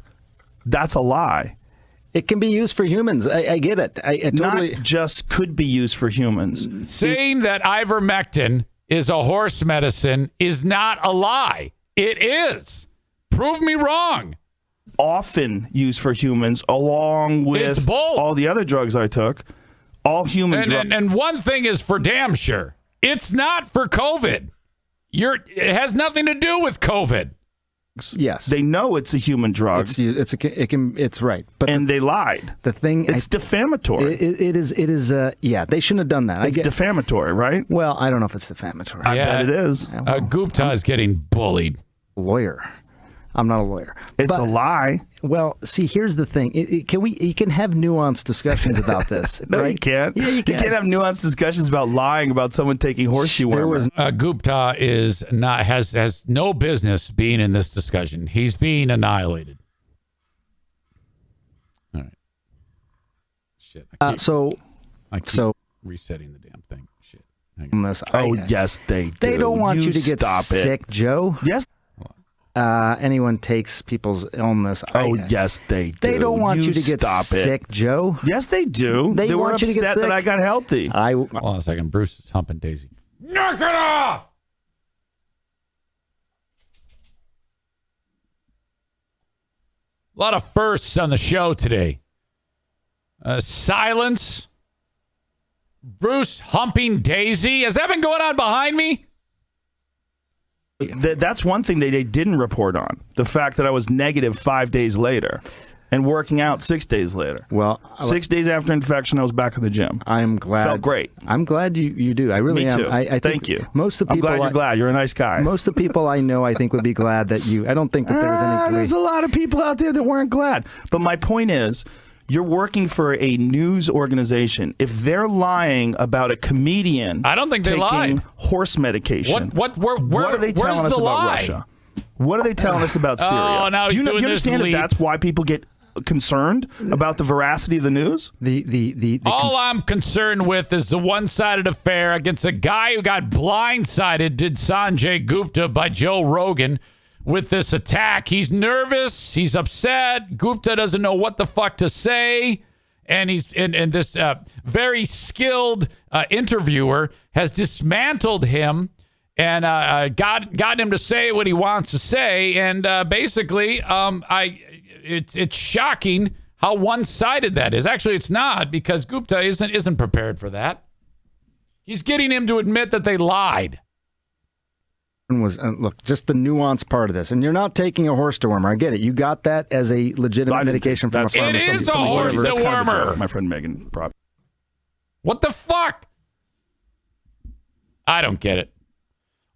that's a lie. It can be used for humans. I, I get it. I, I totally. Not just could be used for humans. Saying that ivermectin is a horse medicine is not a lie. It is. Prove me wrong. Often used for humans, along with both. all the other drugs I took. All human And, drugs. and, and one thing is for damn sure it's not for COVID. You're, it has nothing to do with COVID. Yes, they know it's a human drug, it's it's a, it can it's right. But and they lied. the thing It's I, defamatory. it, it is it is uh yeah they shouldn't have done that. I it's get. defamatory, right? well, I don't know if it's defamatory. I Yeah. bet it is. Uh, Gupta is getting bullied. lawyer. I'm not a lawyer. It's But- a lie. Well, see, here's the thing. It, it- can we? You can have nuanced discussions about (laughs) this. No, right? you can't. Yeah, you can. not have nuanced discussions about lying about someone taking horseshoe There worm. was Uh, Gupta is not has has no business being in this discussion. He's being annihilated. All right. Shit. I uh, so I keep so resetting the damn thing. Shit. Hang on. on oh I- yes, they do. They don't want you, to get stop sick, It. Joe. Yes. Uh, anyone takes people's illness. Oh I- yes, they do. They don't want you, to get stop sick, It. Joe. Yes, they do. They were want you to get sick. that. I got healthy. I Hold on a second. Bruce is humping Daisy. Knock it off! A lot of firsts on the show today. Uh, silence. Bruce humping Daisy. Has that been going on behind me? Th- that's one thing that they didn't report on. The fact that I was negative five days later and working out six days later. well, Six days after infection, I was back in the gym. I'm glad. Felt great. I'm glad you, you do. I really Me am. too. I, I think Thank you. Most of the people. I'm glad you're I, glad. You're a nice guy. most of the people I know, I think, would be glad that you. I don't think that there was any. Ah, there's a lot of people out there that weren't glad. But my point is, you're working for a news organization. If they're lying about a comedian, I don't think they taking lied. horse medication. What? What? Where? where what are they telling us the about lie? Russia? What are they telling us about Syria? Oh, Syria? now do you, he's know, doing do you this understand leap. that that's why people get concerned about the veracity of the news? the the the, the All I'm concerned with is the one-sided affair against a guy who got blindsided, did Sanjay Gupta by Joe Rogan with this attack. He's nervous. He's upset. Gupta doesn't know what the fuck to say. And he's and, and this uh, very skilled uh, interviewer has dismantled him and uh, uh, got gotten him to say what he wants to say. And uh, basically, um, I it's it's shocking how one sided that is. Actually, it's not because Gupta isn't isn't prepared for that. He's getting him to admit that they lied. Was uh, look just the nuanced part of this, and you're not taking a horse dewormer. I get it. You got that as a legitimate I medication from a pharmacist. It is a horse That's kind of dewormer. joke. My friend Megan probably. What the fuck? I don't get it.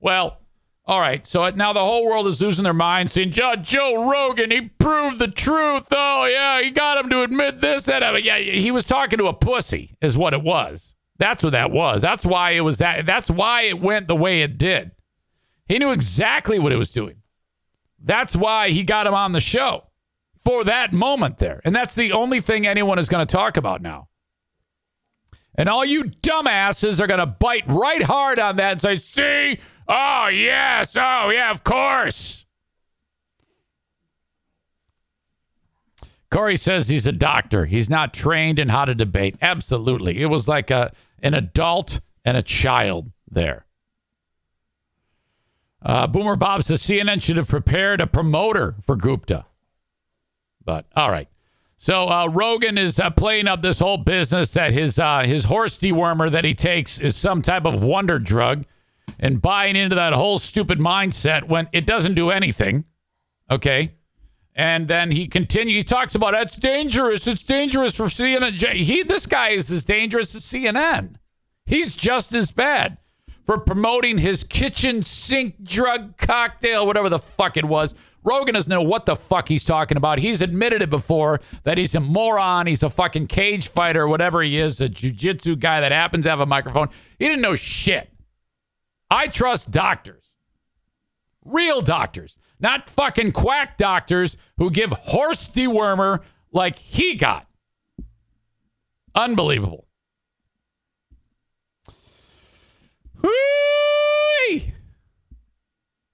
Well, all right. So now the whole world is losing their minds, saying Joe, Joe Rogan, he proved the truth. Oh yeah, he got him to admit this. That uh, yeah, he was talking to a pussy, is what it was. That's what that was. That's why it was that. That's why it went the way it did. He knew exactly what he was doing. That's why he got him on the show for that moment there. And that's the only thing anyone is going to talk about now. And all you dumbasses are going to bite right hard on that and say, see, oh, yes, oh, yeah, of course. Corey says he's a doctor. He's not trained in how to debate. Absolutely. It was like a an adult and a child there. Uh, Boomer Bob says CNN should have prepared a promoter for Gupta. But all right. So uh, Rogan is uh, playing up this whole business that his uh, his horse dewormer that he takes is some type of wonder drug, and buying into that whole stupid mindset when it doesn't do anything. Okay, And then he continues. He talks about it's dangerous. It's dangerous for CNN. He, this guy is as dangerous as CNN. He's just as bad for promoting his kitchen sink drug cocktail, whatever the fuck it was. Rogan doesn't know what the fuck he's talking about. He's admitted it before that he's a moron. He's a fucking cage fighter, whatever he is, a jujitsu guy that happens to have a microphone. He didn't know shit. I trust doctors, real doctors, not fucking quack doctors who give horse dewormer like he got. Unbelievable.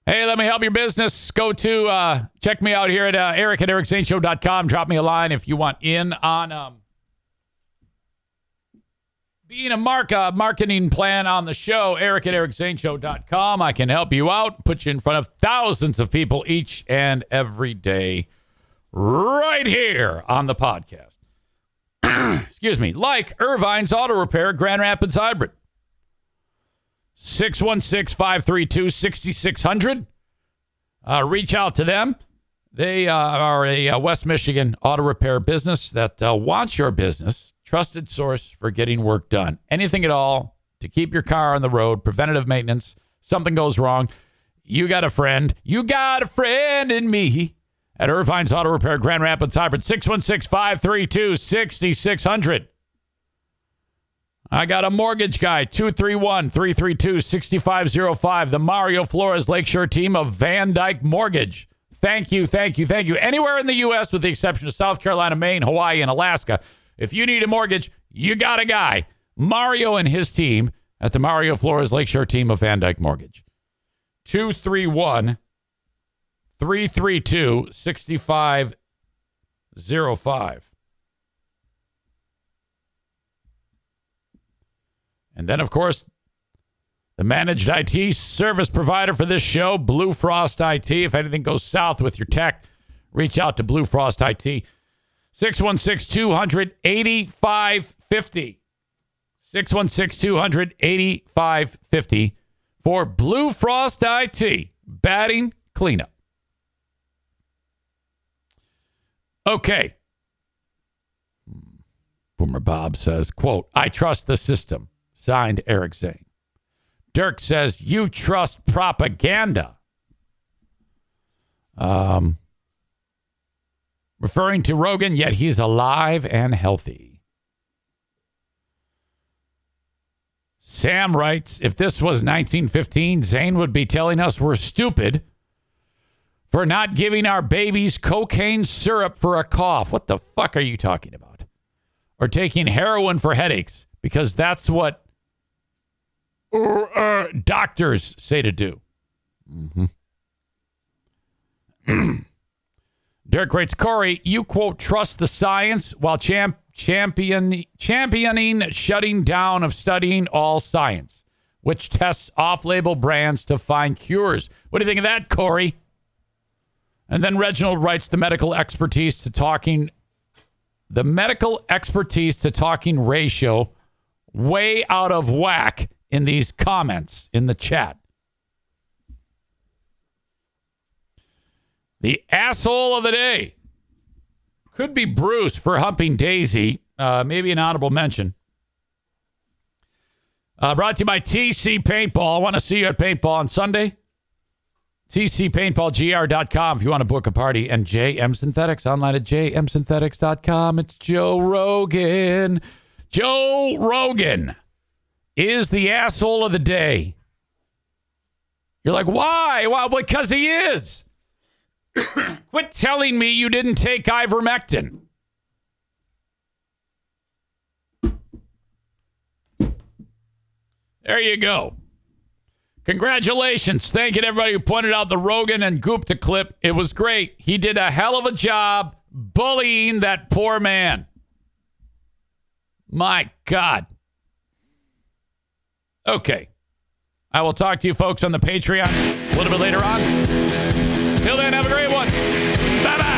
Hey, let me help your business. Go to uh, check me out here at uh, Eric at EricZaneShow.com. Drop me a line if you want in on um, being a mark uh, marketing plan on the show. Eric at EricZaneShow.com. I can help you out, put you in front of thousands of people each and every day, right here on the podcast. (clears throat) Excuse me, like Irvine's Auto Repair, Grand Rapids Hybrid. 616 532 6600. Uh, reach out to them. They uh, are a uh, West Michigan auto repair business that uh, wants your business, trusted source for getting work done. Anything at all to keep your car on the road, preventative maintenance, something goes wrong. You got a friend. You got a friend in me at Irvine's Auto Repair, Grand Rapids Hybrid, 616 532 6600. I got a mortgage guy, 231 332 6505. The Mario Flores Lakeshore team of Van Dyke Mortgage. Thank you, thank you, thank you. Anywhere in the U.S., with the exception of South Carolina, Maine, Hawaii, and Alaska, if you need a mortgage, you got a guy. Mario and his team at the Mario Flores Lakeshore team of Van Dyke Mortgage. 231 332 6505. And then, of course, the managed IT service provider for this show, Blue Frost IT. If anything goes south with your tech, reach out to Blue Frost IT. 616 200 8550. 616 200 8550 for Blue Frost IT batting cleanup. Okay. Boomer Bob says, quote, I trust the system. Signed Eric Zane. Dirk says, You trust propaganda. Um, referring to Rogan, yet he's alive and healthy. Sam writes, If this was 1915, Zane would be telling us we're stupid for not giving our babies cocaine syrup for a cough. What the fuck are you talking about? Or taking heroin for headaches, because that's what uh, doctors say to do. Mm-hmm. (clears throat) Derek writes, Corey, you quote, trust the science while champ- champion- championing shutting down of studying all science, which tests off label brands to find cures. What do you think of that, Corey? And then Reginald writes, the medical expertise to talking, the medical expertise to talking ratio way out of whack in these comments in the chat. The asshole of the day could be Bruce for humping Daisy. Uh, maybe an honorable mention. Uh, brought to you by TC Paintball. I want to see you at Paintball on Sunday. TCPaintballGR.com if you want to book a party. And JM Synthetics online at jmsynthetics.com. It's Joe Rogan. Joe Rogan is the asshole of the day. You're like, why? Well, because he is. (coughs) Quit telling me you didn't take ivermectin. There you go. Congratulations. Thank you to everybody who pointed out the Rogan and Gupta clip. It was great. He did a hell of a job bullying that poor man. My God. Okay. I will talk to you folks on the Patreon a little bit later on. Till then, have a great one. Bye bye.